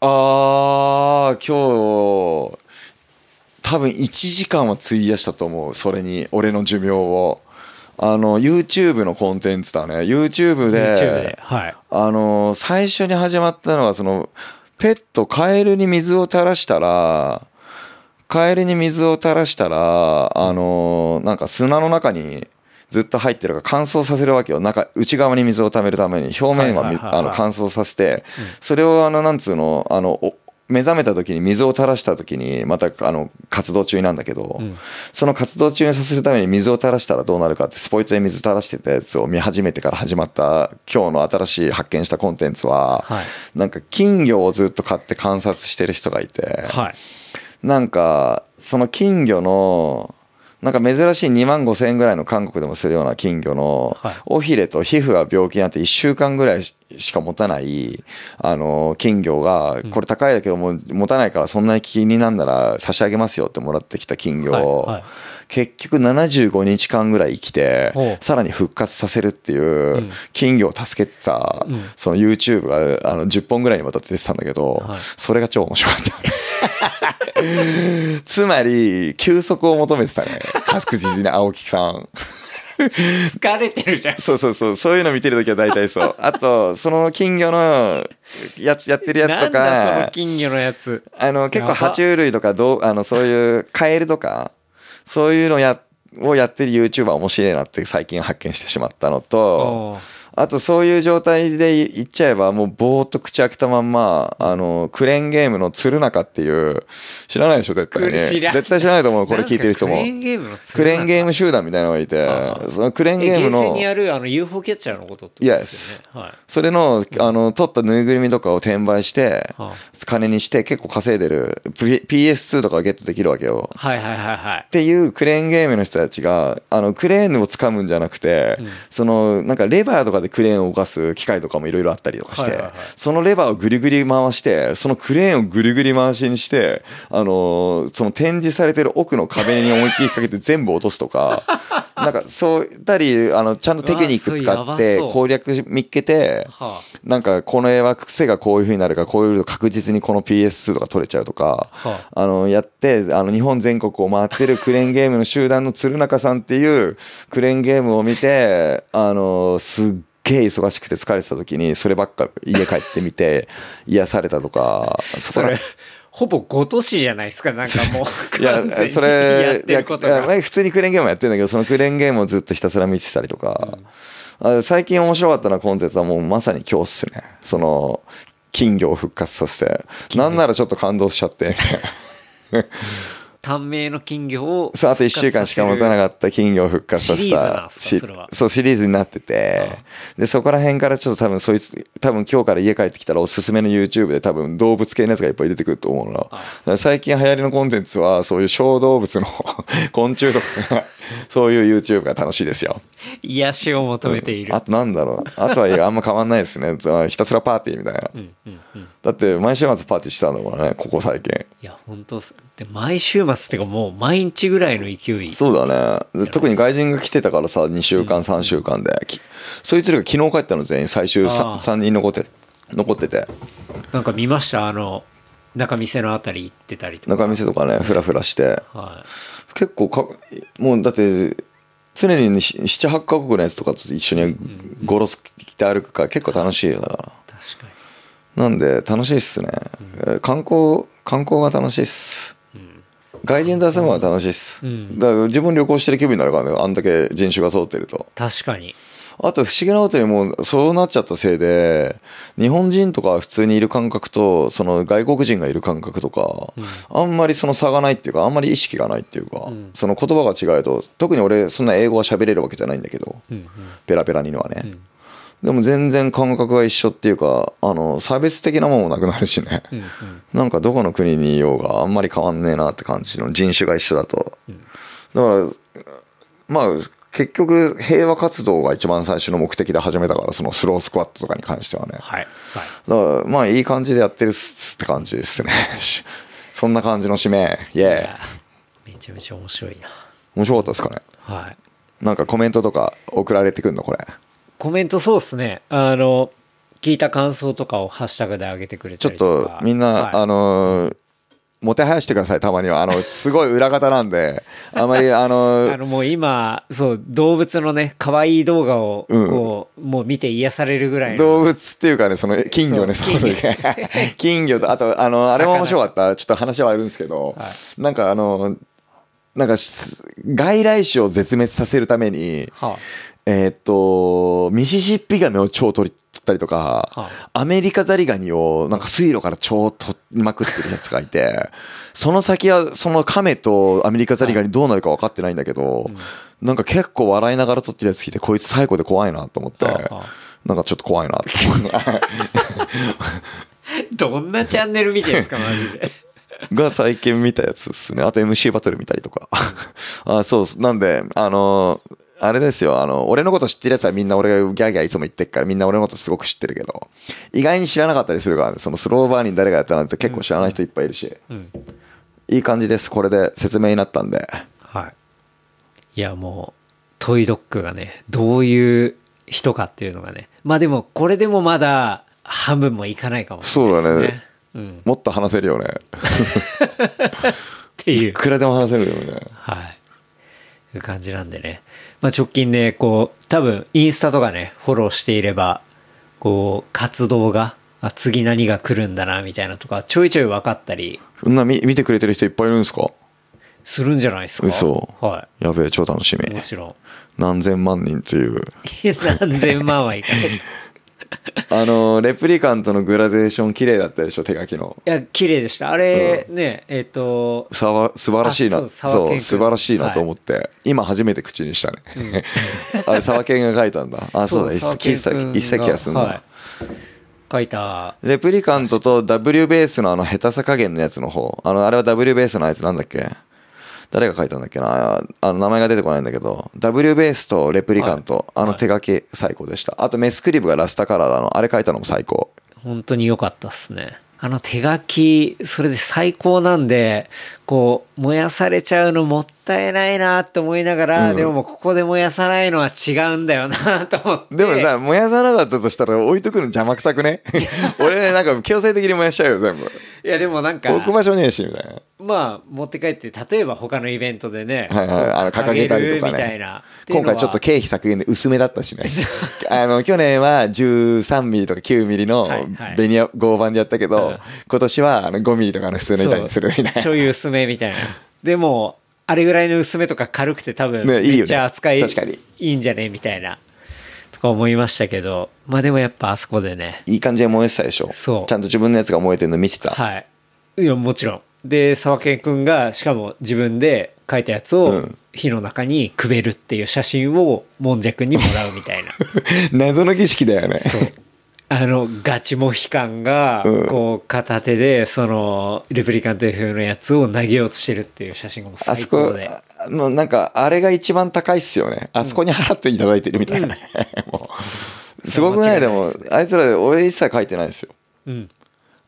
あー今日多分1時間は費やしたと思う。それに俺の寿命を。あの YouTube のコンテンツだね。YouTube で YouTube ではい。あの最初に始まったのはそのペットカエルに水を垂らしたらカエルに水を垂らしたらあのなんか砂の中にずっと入ってるから乾燥させるわけよ。中内側に水を溜めるために。表面はあの乾燥させて。それをあのなんつうのあのお目覚めた時に水を垂らした時にまたあの活動中なんだけど、ん。その活動中にさせるために水を垂らしたらどうなるかってスポイトで水垂らしてたやつを見始めてから始まった今日の新しい発見したコンテンツは、はい。なんか金魚をずっと買って観察してる人がいて、はいなんかその金魚のなんか珍しい2万5千円ぐらいの韓国でもするような金魚のはい。尾ひれと皮膚が病気になって1週間ぐらいしか持たないあの金魚がこれ高いだけどもう持たないからそんなに気になんなら差し上げますよってもらってきた金魚を結局75日間ぐらい生きてさらに復活させるっていう金魚を助けてたその YouTube があの10本ぐらいにわたって出てたんだけどはい。それが超面白かった。[laughs] つまり、休息を求めてたね。確実に青木さん。疲れてるじゃんそうそうそう、そういうの見てるときは大体そう。あと、その金魚のやつやってるやつとなんだそのか、金魚のやつあの、結構爬虫類とかどう、あの、そういうカエルとか、そういうのや、をやってる YouTuber 面白いなって最近発見してしまったのと、あとそういう状態で言っちゃえばもうぼーっと口開けたまんま、あの、クレーンゲームの鶴中っていう、知らないでしょ絶対に。知らん絶対知らないと思う、これ聞いてる人も。クレーンゲームのクレーンゲームム集団みたいなのがいてあ、そのクレーンゲームのに、あるあの UFO キャッチャーのことってことですよね、はい。それの、あの、取ったぬいぐるみとかを転売してはあ、金にして結構稼いでる、P- PS2 とかがゲットできるわけよ。はいはいはいはい。っていうクレーンゲームの人たちが、あの、クレーンを掴むんじゃなくて、その、なんかレバーとかでクレーンを動かす機械とかもいろいろあったりとかして、そのレバーをぐりぐり回して、そのクレーンをぐりぐり回しにして、あの、その展示されてる奥の壁に思いっきりかけて全部落とすとか、[laughs] なんかそういったり、あの、ちゃんとテクニック使って攻略見っけて、はなんかこの絵は癖がこういう風になるからこういうと確実にこの PS2 とか取れちゃうとか、はあのやってあの日本全国を回ってるクレーンゲームの集団の鶴中さんっていうクレーンゲームを見てあのすっげえ忙しくて疲れてた時にそればっか家帰ってみて [laughs] 癒されたとかそれほぼご都市じゃないですかなんかもう。いや [laughs] そやれいや普通にクレーンゲームはやってるんだけどそのクレーンゲームをずっとひたすら見てたりとか、あ最近面白かったなコンテンツはもうまさに今日っすね。その金魚を復活させて。なんならちょっと感動しちゃってみたいな短命の金魚をそうあと1週間しか持たなかった金魚を復活させシリーズそうシリーズになってて。でそこら辺からちょっと多分そいつ多分今日から家帰ってきたらおすすめの YouTube で多分動物系のやつがいっぱい出てくると思うの。最近流行りのコンテンツはそういう小動物の [laughs] 昆虫とかそういう YouTube が楽しいですよ。癒しを求めている、あとなんだろう。あとは [laughs] あんま変わんないですね。ひたすらパーティーみたいな。うんうんうん。だって毎週末パーティーしたんだからねここ最近。いや本当で毎週末っていうかもう毎日ぐらいの勢い。そうだね。特に外人が来てたからさ2週間3週間で、きそいつらが昨日帰ったの全員最終ああ 3, 人残って残ってて。なんか見ました？あの中店のあたり行ってたりとか。中見せとかねフラフラして。は結構かもうだって常に78カ国のやつとかと一緒にゴロス着て歩くから結構楽しいよだから。い確かなんで楽しいっすね、観光観光が楽しいっす。外人と遊ぶのが楽しいっす、うん。だから自分旅行してる気分になるからねあんだけ人種が揃ってると。に確かにあと不思議なことにもうそうなっちゃったせいで日本人とか普通にいる感覚とその外国人がいる感覚とか、あんまりその差がないっていうかあんまり意識がないっていうか、ん。その言葉が違うと特に俺そんな英語は喋れるわけじゃないんだけど、ペラペラにはね、ん。でも全然感覚が一緒っていうかあの差別的なものもなくなるしね、うんうん。なんかどこの国にいようがあんまり変わんねえなって感じの人種が一緒だと、だからまあ結局平和活動が一番最初の目的で始めたからそのスロースクワットとかに関してはね。はい。はいだからまあいい感じでやってるっすって感じですね。し [laughs] そんな感じの締め。イエいやーイめちゃめちゃ面白いな。面白かったですかね？はい。なんかコメントとか送られてくんのこれ？コメントそうっすね。あの聞いた感想とかをハッシュタグで上げてくれちょったりとか。とみんな、はい。あのーもてはやしてくださいたまには。あのすごい裏方なんで。あまりあの [laughs] あのもう今そう動物のね可愛い動画をうん。こう、もう見て癒されるぐらいの。動物っていうかねその金魚ねそうそう [laughs] 金魚とあとあのあれも面白かった。ちょっと話はあるんですけど、はなんかあのなんかし外来種を絶滅させるためにはえーっとミシシッピガメを超取り取ったりとか、はアメリカザリガニをなんか水路から超取りまくってるやつがいて [laughs] その先はそのカメとアメリカザリガニどうなるか分かってないんだけど、なんか結構笑いながら撮ってるやつ聞いてこいつ最後で怖いなと思って、はあはあ。なんかちょっと怖いなってあ [laughs] どんなチャンネル見てるんですかマジで [laughs] が最近見たやつですね。あと MC バトル見たりとか。[laughs] あそうなんであのあれですよ。あの俺のこと知ってるやつはみんな俺がギャーギャーいつも言ってっからみんな俺のことすごく知ってるけど意外に知らなかったりするからね。そのスローバーに誰がやったなんて結構知らない人いっぱいいるし、うん。いい感じです。これで説明になったんで。はい。いやもうトイドッグがねどういう人かっていうのがね。まあでもこれでもまだ半分もいかないかもしれないですね。そうだねうん、もっと話せるよね [laughs] っていいうくらでも話せるよねはいいう感じなんでね。まあ直近ね、こう、多分インスタとかね、フォローしていれば、こう、活動が、あ次何が来るんだな、みたいなとか、ちょいちょい分かったりそんな見見てくれてる人いっぱいいるんですか？するんじゃないですか？嘘はやべえ超楽しみい。もちろん。何千万人という何千万はいかない。い [laughs] あのレプリカントのグラデーション綺麗だったでしょ手書きの。や、綺麗でした。あれ、ね、えっ、と、さわ素晴らしいな。あそう素晴らしいなと思って、今初めて口にしたね、[laughs] あれ沢健が書いたんだ。あそうだ一沢石健君が一石はすんだ、はい。書いた、レプリカントと W ベースのあの下手さ加減のやつの方。あのあれは W ベースのやつなんだっけ？誰が書いたんだっけな？あの名前が出てこないんだけど W ベースとレプリカント、あの手書き最高でしたあとメスクリブがラスタカラーだのあれ書いたのも最高本当に良かったっすね。あの手書き、それで最高なんで、こう、燃やされちゃうのもったいないなって思いながら、うんでもここで燃やさないのは違うんだよなと思って。でもさ、燃やさなかったとしたら置いとくの邪魔くさくね？[laughs] 俺なんか強制的に燃やしちゃうよ、全部。いやでもなんか、置く場所ねえし、みたいな。まあ、持って帰って、例えば他のイベントでね、はいはいあの掲げたりとかね。今回ちょっと経費削減で薄めだったしね。[laughs] あの、去年は13ミリとか9ミリのはいはいベニヤ合板でやったけど、うん今年はあの5ミリとかの普通の板にするみたいな。ちょい薄めみたいな。でも、あれぐらいの薄めとか軽くて多分、めっちゃ扱い確かにいいんじゃねみたいな。とか思いましたけど、まあでもやっぱあそこでね、いい感じで燃えてたでしょ。そうちゃんと自分のやつが燃えてるの見てた。はい。いや、もちろん。で、沢健くんが、しかも自分で書いたやつをうん火の中にくべるっていう写真をもんじゃくんにもらうみたいな。[laughs] 謎の儀式だよね。そう。あの、ガチモヒカンが、うんこう、片手で、その、レプリカント F のやつを投げようとしてるっていう写真がもうあそこで。、あのなんか、あれが一番高いっすよね。あそこに払っていただいてるみたいなね。[laughs] もうすごくない？でも間違いないです、あいつらで俺一切書いてないですよ。うん。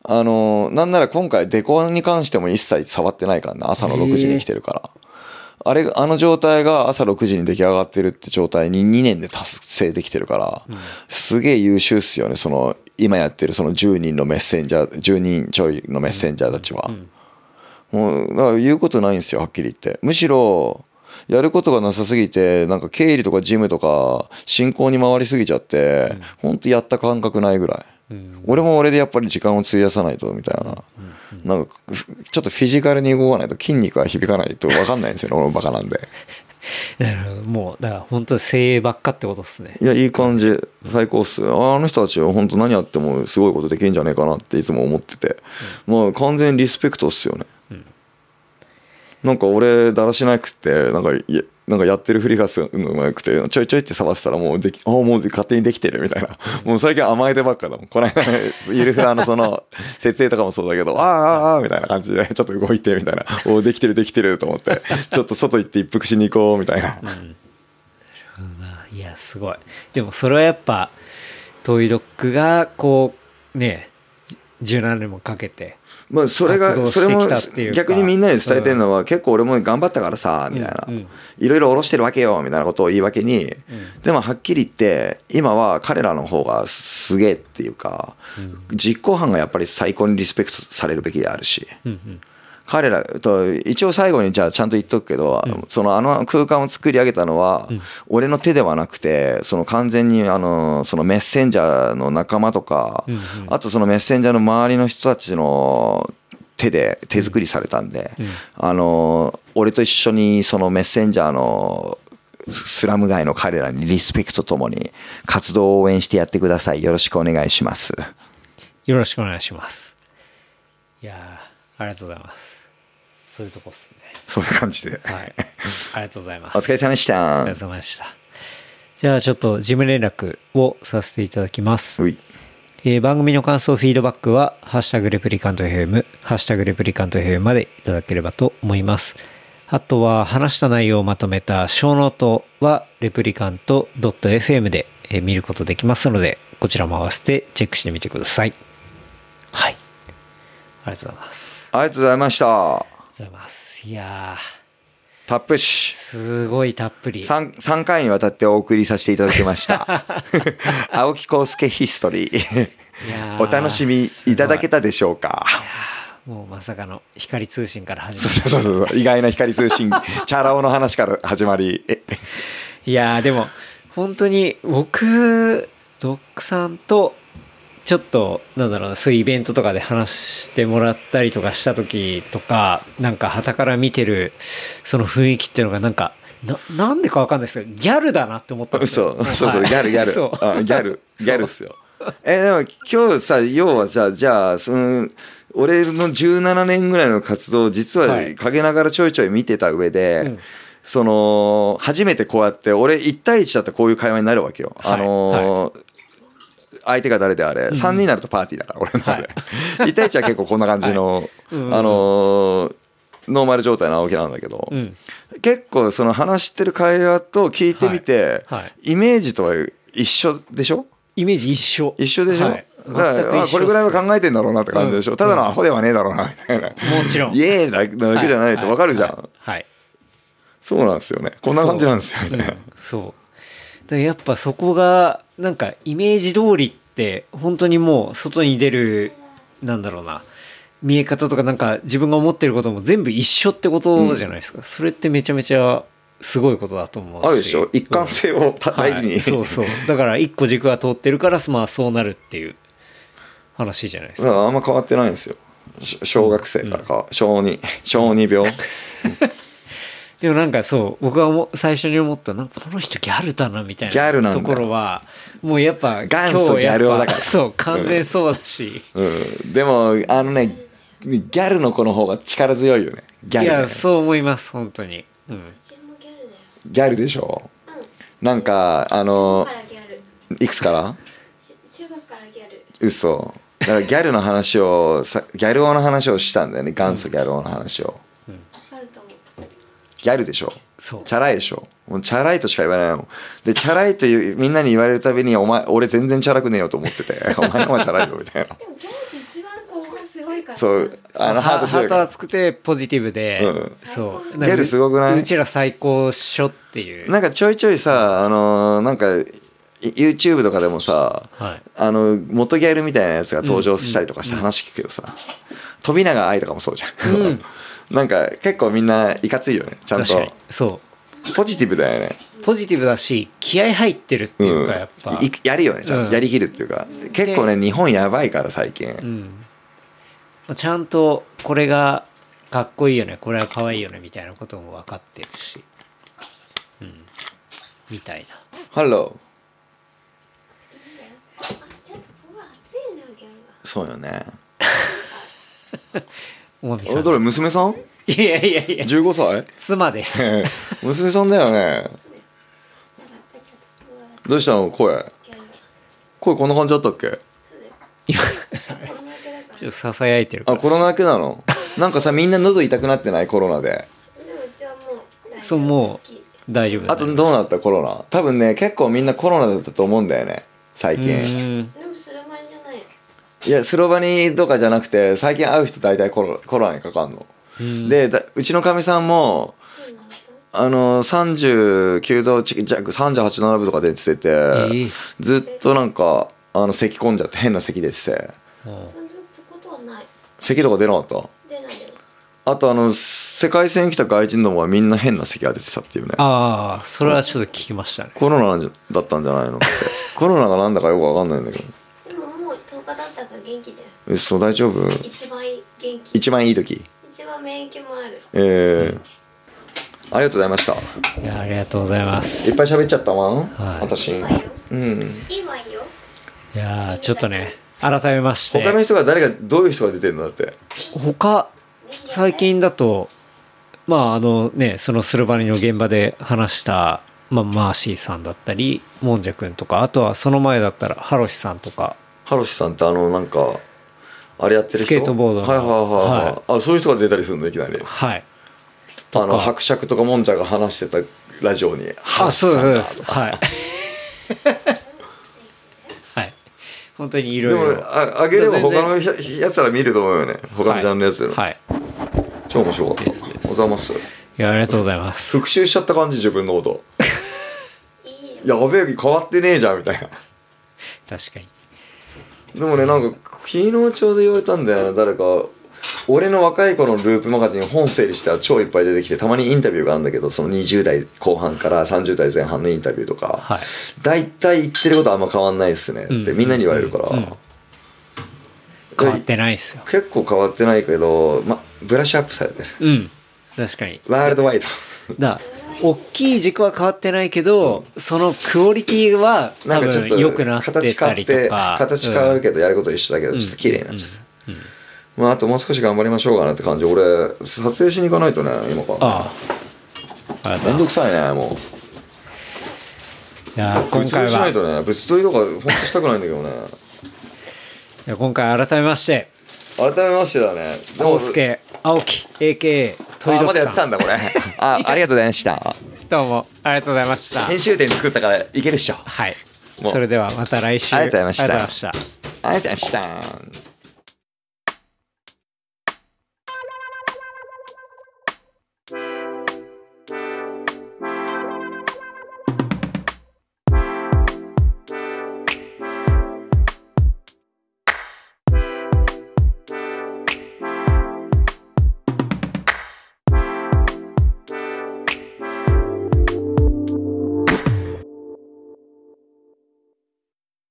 あの、なんなら今回デコに関しても一切触ってないからね。朝の6時に来てるから。あれ、あの状態が朝6時に出来上がってるって状態に2年で達成できてるから、すげえ優秀っすよね。その、今やってるその10人のメッセンジャー、10人ちょいのメッセンジャーたちは。もう、だから言うことないんですよ、はっきり言って。むしろ、やることがなさすぎて、なんか経理とか事務とか、進行に回りすぎちゃって、ほんとやった感覚ないぐらい。俺も俺でやっぱり時間を費やさないと、みたいな。なんか、ふちょっとフィジカルに動かないと筋肉が響かないと分かんないんですよね、俺もバカなんで。[laughs] なるほど。もう、だから本当に精鋭ばっかってことですね。いや、いい感じ。最高っす。あの人たちは本当何やってもすごいことできるんじゃねえかなっていつも思ってて。まあ完全にリスペクトっすよね。なんか俺、だらしなくって、なんか、なんかやってるふりがするのうまくて、ちょいちょいって触ってたらもうでき、ああ、もう勝手にできてるみたいな。[laughs] もう最近甘えてばっかだもん。この間、ゆるふらのその、[laughs] 設営とかもそうだけど、ああ、ああ、みたいな感じで、ちょっと動いて、みたいな。[laughs] おお、できてるできてると思って、ちょっと外行って一服しに行こう、みたいな。いや、すごい。でもそれはやっぱ、トイドッグが、こう、ね、17年もかけて、まあそれがそれも逆にみんなに伝えてるのは結構俺も頑張ったからさみたいな。いろいろ下ろしてるわけよみたいなことを言い訳に。でもはっきり言って今は彼らの方がすげえっていうか実行犯がやっぱり最高にリスペクトされるべきであるし彼らと一応最後にじゃあちゃんと言っとくけど、そのあの空間を作り上げたのは、俺の手ではなくてその完全にあのそのメッセンジャーの仲間とか、あとそのメッセンジャーの周りの人たちの手で手作りされたんで、うん。あの俺と一緒にそのメッセンジャーのスラム街の彼らにリスペクトともに活動を応援してやってください。よろしくお願いします。よろしくお願いします。いやーありがとうございます。そういうとこっすね。そういう感じで、はい。ありがとうございます。お疲れ様でしたお疲れ様でした。じゃあちょっと事務連絡をさせていただきます。えー番組の感想、フィードバックは、ハッシュタグ Replicant FM、ハッシュタグ Replicant FM までいただければと思います。あとは、話した内容をまとめたショーノートは、 replicant.fm でえー見ることできますので、こちらも合わせてチェックしてみてください。はい。ありがとうございます。ありがとうございましたございます。いやタップシー、すごいたっぷり。3, 3回にわたってお送りさせていただきました。[laughs] 青木康介ヒストリー。お楽しみいただけたでしょうか？もうまさかの光通信から始まそうそうそうそう。意外な光通信 [laughs] チャラ男の話から始まり。いやーでも本当に僕ドックさんとちょっとなんだろうなそういうイベントとかで話してもらったりとかした時とかなんか傍から見てるその雰囲気っていうのがなんかななんでかわかんないですけどギャルだなって思ったんですよ。嘘。そうそうはいギャルギャル。そう。あギャル。[laughs] ギャルっすよ。えでも今日さ要はさじゃあその俺の17年ぐらいの活動を実ははい。陰ながらちょいちょい見てた上で、うん。その初めてこうやって俺1対1だったらこういう会話になるわけよ、はい。あのー相手が誰であれ、3人になるとパーティーだから俺の中で、[laughs] 1対1は結構こんな感じの、[laughs] うん。あのーノーマル状態の青木なんだけど、うん。結構その話してる会話と聞いてみて、はい。はい。イメージとは一緒でしょ？イメージ一緒。一緒でしょ、はい。だからこれぐらいは考えてんだろうなって感じでしょ、うん。ただのアホではねえだろうなみたいな、もちろん。イエーイだだけじゃないと分かるじゃん、はい。はい。そうなんですよね。こんな感じなんですよね、う。んそうやっぱそこがなんかイメージ通りって本当にもう外に出るなんだろうな見え方とかなんか自分が思ってることも全部一緒ってことじゃないですか、それってめちゃめちゃすごいことだと思うし。あるでしょ。一貫性をた大事に、はい。そうそう。だから一個軸が通ってるからまあそうなるっていう話じゃないですか。あんま変わってないんですよ。し小学生からか、小児小児病 [laughs] でもなんかそう僕が思最初に思ったなんかこの人ギャルだなみたいギャルなところはもうやっぱ元祖ギャル男だから。そう完全そうだし、うん、でもあのねギャルの子の方が力強いよね。ギャいル、ね。や、そう思います本当に。うん。ギャルでしょ？うん。なんかあ中のいくつから？ち中学からギャル。嘘。だからギャルの話をさギャル王の話をしたんだよね。元祖ギャル王の話を。うギャルでしょ。チャラいでしょ。もうチャラいとしか言わないもんでチャラいというみんなに言われるたびにお前俺全然チャラくねえよと思ってて。[laughs] お前の方がチャラいよみたいな。でもギャルって一番こうすごいから。そう。あのハートハート熱くてポジティブで、うん。そう。ギャルすごくない？うちら最高っしょっていう。なんかちょいちょいさあのーなんかい YouTube とかでもさはい。あの元ギャルみたいなやつが登場したりとかして話聞くけどさ、飛永愛とかもそうじゃん、うんなんか結構みんないかついよねちゃん確かに。とそポジティブだよね。うポジティブだし気合入ってるっていうかやっぱ、いやるよねちゃんと、うん。やりきるっていうか。結構ね日本やばいから最近、うん、ちゃんとこれがかっこいいよねこれは可愛いよねみたいなことも分かってるし、うん、みたいな。ハロあちょっとここが熱いのよギャルはーそうよね [laughs] おまみさん俺どれ娘さん？いやいやいや ?15 歳？妻です。娘さんだよね。どうしたの？声。声こんな感じだったっけ？今コロナ明けだからちょっとささやいてるあコロナ明けなの？なんかさみんな喉痛くなってない？コロナで。でもうちはもう大丈夫そうもう大丈夫だあとどうなった？コロナ。多分ね結構みんなコロナだったと思うんだよね。最近うんでもスラマンじゃないいやスロバニとかじゃなくて最近会う人大体コロコロナにかかんの、うん。でだうちのかみさんもあの39度近く38度7分とか出てて、えずっとなんかあの咳込んじゃって変な咳出てて。咳とか出なかった？出ないですあとあの世界戦来た外人どもはみんな変な咳が出てたっていうね。ああそれはちょっと聞きましたね。コロナだったんじゃないのって。コロナがなんだかよくわかんないんだけどもう10日だったから元気だよ。えそう大丈夫？一番いい元気。一番いい時？一番免疫もある。えー、ありがとうございました。いやありがとうございます。いっぱい喋っちゃったわん、はい。私。うん。いいわよ。いやーちょっとね改めまして。他の人が誰がどういう人が出てるのだって。他最近だとまああのねそのスルバニの現場で話した、まあ、マーシーさんだったりもんじゃくんとかあとはその前だったらハロシさんとかハロシさんってあのなんかあれやってる人？スケートボードの。はいはいはい、はい。はい。あそういう人が出たりするの？いきなり。はい。あの伯爵とかもんじゃが話してたラジオに。ハロあシさんがそうです。そうですはい。[laughs] はい。本当にいでもろいろああげれば他のややつら見ると思うよね。他のジャンルのやつら、はい、はい。超面白かった。ですです。おざいます。いやありがとうございます。復習しちゃった感じ自分のこと。[laughs] いやべえ変わってねえじゃんみたいな。確かにでもねなんか昨日ちょうど言われたんだよな誰か。俺の若い頃のループマガジン本整理したら超いっぱい出てきてたまにインタビューがあるんだけどその20代後半から30代前半のインタビューとか、はい。大体言ってることはあんま変わんないっすね。ってうん。みんなに言われるから、うん。変わってないっすよ。結構変わってないけど、ま、ブラッシュアップされてる。うん。確かに。ワールドワイド。だ大きい軸は変わってないけど、そのクオリティは多なんかちょっと分良くなって形変たりわってとか。形変わるけどやること一緒だけどちょっと綺麗になっちゃった、まあ、あともう少し頑張りましょうかなって感じ。俺撮影しに行かないとね今から。ああ。ありがとめうんございます。どくさいねもう。じゃあ今物撮回はりしないとね物撮りとか本当したくないんだけどね。じゃあ今回改めまして改めましてだね。でも康介青木 AKA トイドあまだやってたんんだこれ。あ [laughs] ありがとうございました。どうもありがとうございました。編集点作ったからいけるっしょ。はい。それではまた来週。ありがとうございました。ありがとうございました。ありがとうございました